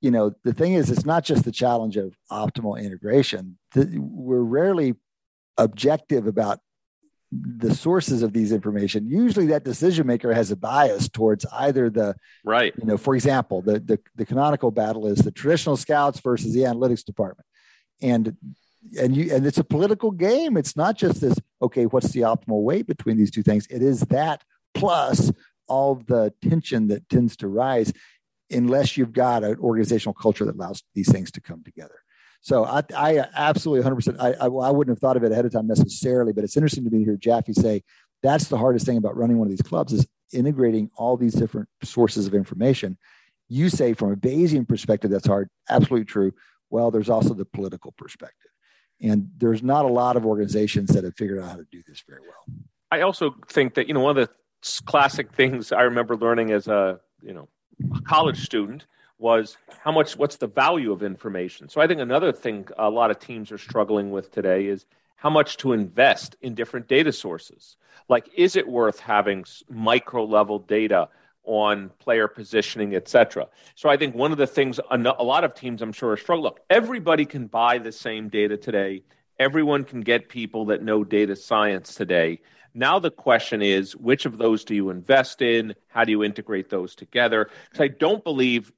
you know, the thing is, it's not just the challenge of optimal integration. We're rarely objective about the sources of these information usually that decision maker has a bias towards either the right you know for example the, the the canonical battle is the traditional scouts versus the analytics department and and you and it's a political game. It's not just this okay what's the optimal weight between these two things? It is that plus all the tension that tends to rise unless you've got an organizational culture that allows these things to come together. So i, I absolutely 100% I, I, I wouldn't have thought of it ahead of time necessarily but it's interesting to me to hear jaffe say that's the hardest thing about running one of these clubs is integrating all these different sources of information. You say from a bayesian perspective that's hard absolutely true. Well there's also the political perspective and there's not a lot of organizations that have figured out how to do this very well. I also think that, you know, one of the classic things I remember learning as a, you know, college student was how much, what's the value of information? So I think another thing a lot of teams are struggling with today is how much to invest in different data sources. Like, is it worth having micro level data on player positioning, etc. So I think one of the things a lot of teams I'm sure are struggling. Look, everybody can buy the same data today. Everyone can get people that know data science today. Now the question is, which of those do you invest in? How do you integrate those together? Because I don't believe,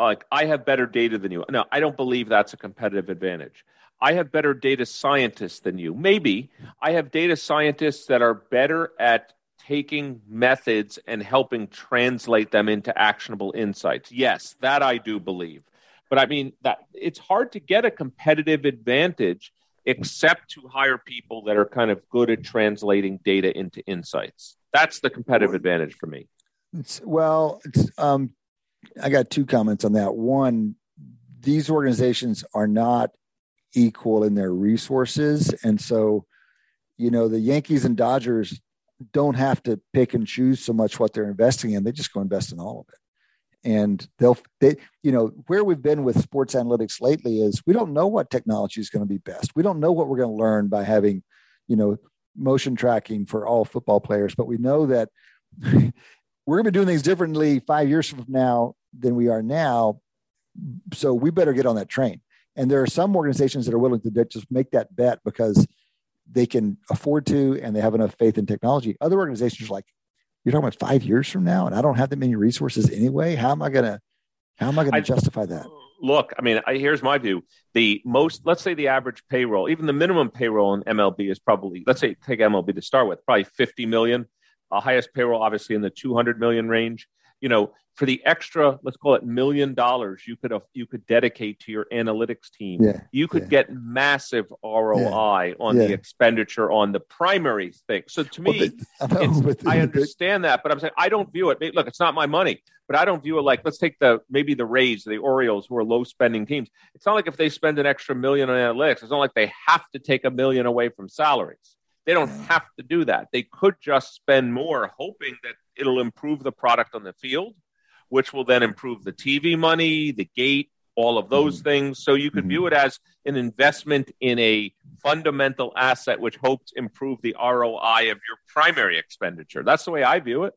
like, I have better data than you. No, I don't believe that's a competitive advantage. I have better data scientists than you. Maybe I have data scientists that are better at taking methods and helping translate them into actionable insights. Yes, that I do believe. But I mean that it's hard to get a competitive advantage except to hire people that are kind of good at translating data into insights. That's the competitive advantage for me. It's, well, it's, um, I got two comments on that. One, these organizations are not equal in their resources, and so you know the Yankees and Dodgers don't have to pick and choose so much what they're investing in. They just go invest in all of it. And they'll, they, you know, where we've been with sports analytics lately is we don't know what technology is going to be best. We don't know what we're going to learn by having, you know, motion tracking for all football players, but we know that we're going to be doing things differently five years from now than we are now. So we better get on that train. And there are some organizations that are willing to just make that bet because they can afford to and they have enough faith in technology. Other organizations are like, you're talking about five years from now, and I don't have that many resources anyway. How am I gonna how am I gonna justify that? Look, I mean, I, here's my view. The most, let's say, the average payroll, even the minimum payroll in MLB is probably, let's say, take MLB to start with, probably 50 million. Uh, highest payroll, obviously, in the 200 million range. You know, for the extra, let's call it million dollars, you could you could dedicate to your analytics team. Yeah, you could yeah. get massive ROI yeah, on the expenditure on the primary thing. So to me, well, I understand that, but I'm saying I don't view it. Look, it's not my money, but I don't view it like let's take the maybe the Rays, the Orioles, who are low spending teams. It's not like if they spend an extra million on analytics, it's not like they have to take a million away from salaries. They don't have to do that. They could just spend more, hoping that it'll improve the product on the field which will then improve the TV money, the gate, all of those mm-hmm. things. So you could mm-hmm. view it as an investment in a fundamental asset which hopes improve the ROI of your primary expenditure. That's the way I view it.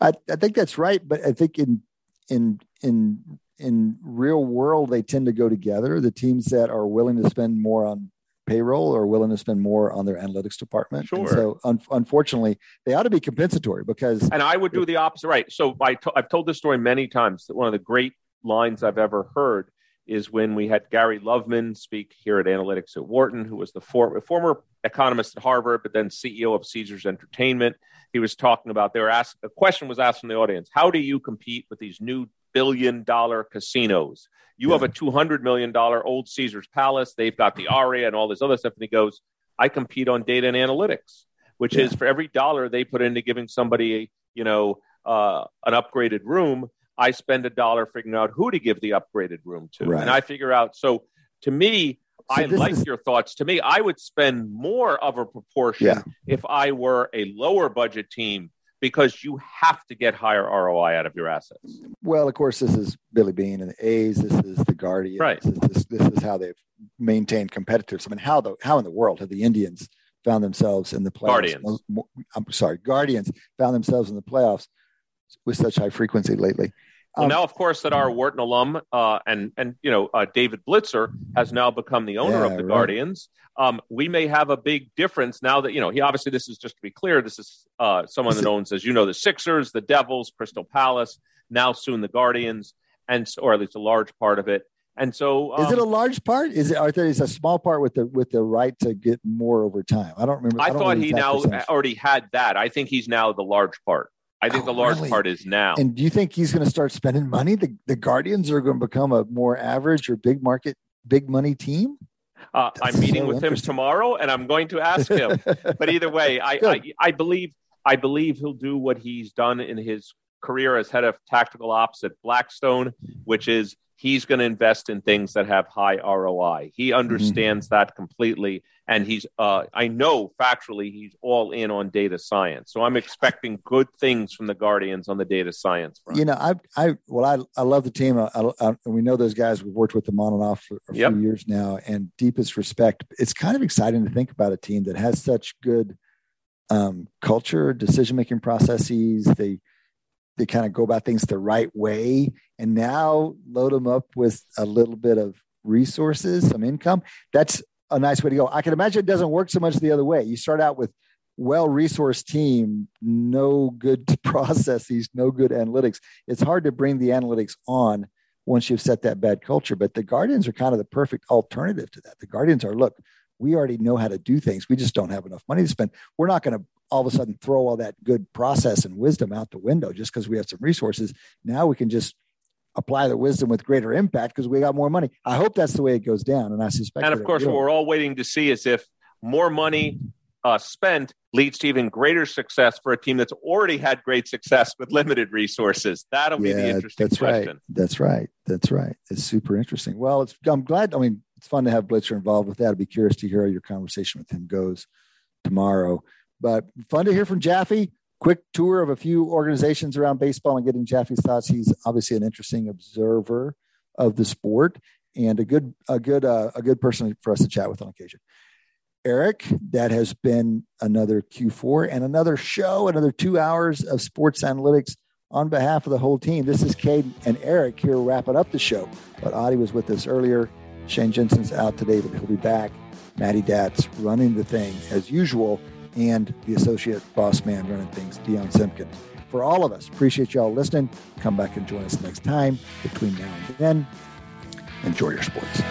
I, I think that's right, but I think in in in in real world they tend to go together. The teams that are willing to spend more on payroll are willing to spend more on their analytics department. Sure. And so, un- unfortunately, they ought to be compensatory because. And I would do the opposite, right? So I to- I've told this story many times. That one of the great lines I've ever heard is when we had Gary Loveman speak here at Analytics at Wharton, who was the for- former economist at Harvard, but then CEO of Caesars Entertainment. He was talking about they were asked. A question was asked from the audience: How do you compete with these new billion dollar casinos. You yeah. have a $200 million old Caesar's Palace. They've got the Aria and all this other stuff. And he goes, I compete on data and analytics, which yeah. is for every dollar they put into giving somebody, you know, uh, an upgraded room, I spend a dollar figuring out who to give the upgraded room to. Right. And I figure out. So to me, so I like is... your thoughts. To me, I would spend more of a proportion yeah. if I were a lower budget team because you have to get higher ROI out of your assets. Well, of course, this is Billy Beane and the A's. This is the Guardians. Right. This, this, this is how they've maintained competitiveness. I mean, how the how in the world have the Indians found themselves in the playoffs? Guardians. I'm sorry, Guardians found themselves in the playoffs with such high frequency lately. Well, um, now, of course, that our Wharton alum uh, and and you know uh, David Blitzer has now become the owner yeah, of the right. Guardians. Um, we may have a big difference now that you know he obviously this is just to be clear. This is uh, someone that owns, as you know, the Sixers, the Devils, Crystal Palace, now soon the Guardians, and or at least a large part of it. And so, um, is it a um, large part? Is it? Are there is a small part with the with the right to get more over time? I don't remember. I, I don't thought he now percentage. already had that. I think he's now the large part. I think oh, the large really? part is now. And do you think he's going to start spending money? The, the Guardians are going to become a more average or big market, big money team? Uh, I'm meeting so with him tomorrow, and I'm going to ask him. but either way, I, I, I believe I believe he'll do what he's done in his career as head of tactical ops at Blackstone, which is he's going to invest in things that have high ROI. He mm-hmm. understands mm-hmm. that completely, and he's uh, I know factually he's all in on data science. So I'm expecting good things from the Guardians on the data science front. You know, I I well I I love the team. I, I, we know those guys. We've worked with them on and off for a yep. few years now, and deepest respect. It's kind of exciting to think about a team that has such good um, culture, decision making processes. They they kind of go about things the right way. And now load them up with a little bit of resources some income. That's a nice way to go. I can imagine it doesn't work so much the other way. You start out with well resourced team no good processes no good analytics. It's hard to bring the analytics on once you've set that bad culture but the guardians are kind of the perfect alternative to that. The guardians are look we already know how to do things we just don't have enough money to spend we're not going to all of a sudden throw all that good process and wisdom out the window just because we have some resources. Now we can just apply the wisdom with greater impact because we got more money. I hope that's the way it goes down, and I suspect. And of course, what we're all waiting to see is if more money uh, spent leads to even greater success for a team that's already had great success with limited resources. That'll be the interesting that's question. Right. That's right. That's right. It's super interesting. Well, it's, I'm glad. I mean, it's fun to have Blitzer involved with that. I'd be curious to hear how your conversation with him goes tomorrow. But fun to hear from Jaffe. Quick tour of a few organizations around baseball and getting Jaffe's thoughts. He's obviously an interesting observer of the sport and a good a good uh, a good person for us to chat with on occasion. Eric, that has been another Q4 and another show, another two hours of sports analytics on behalf of the whole team. This is Cade and Eric here wrapping up the show. But Adi was with us earlier. Shane Jensen's out today, but he'll be back. Maddie Datz running the thing as usual and the associate boss man running things, Dion Simpkins. For all of us, appreciate y'all listening. Come back and join us next time. Between now and then, enjoy your sports.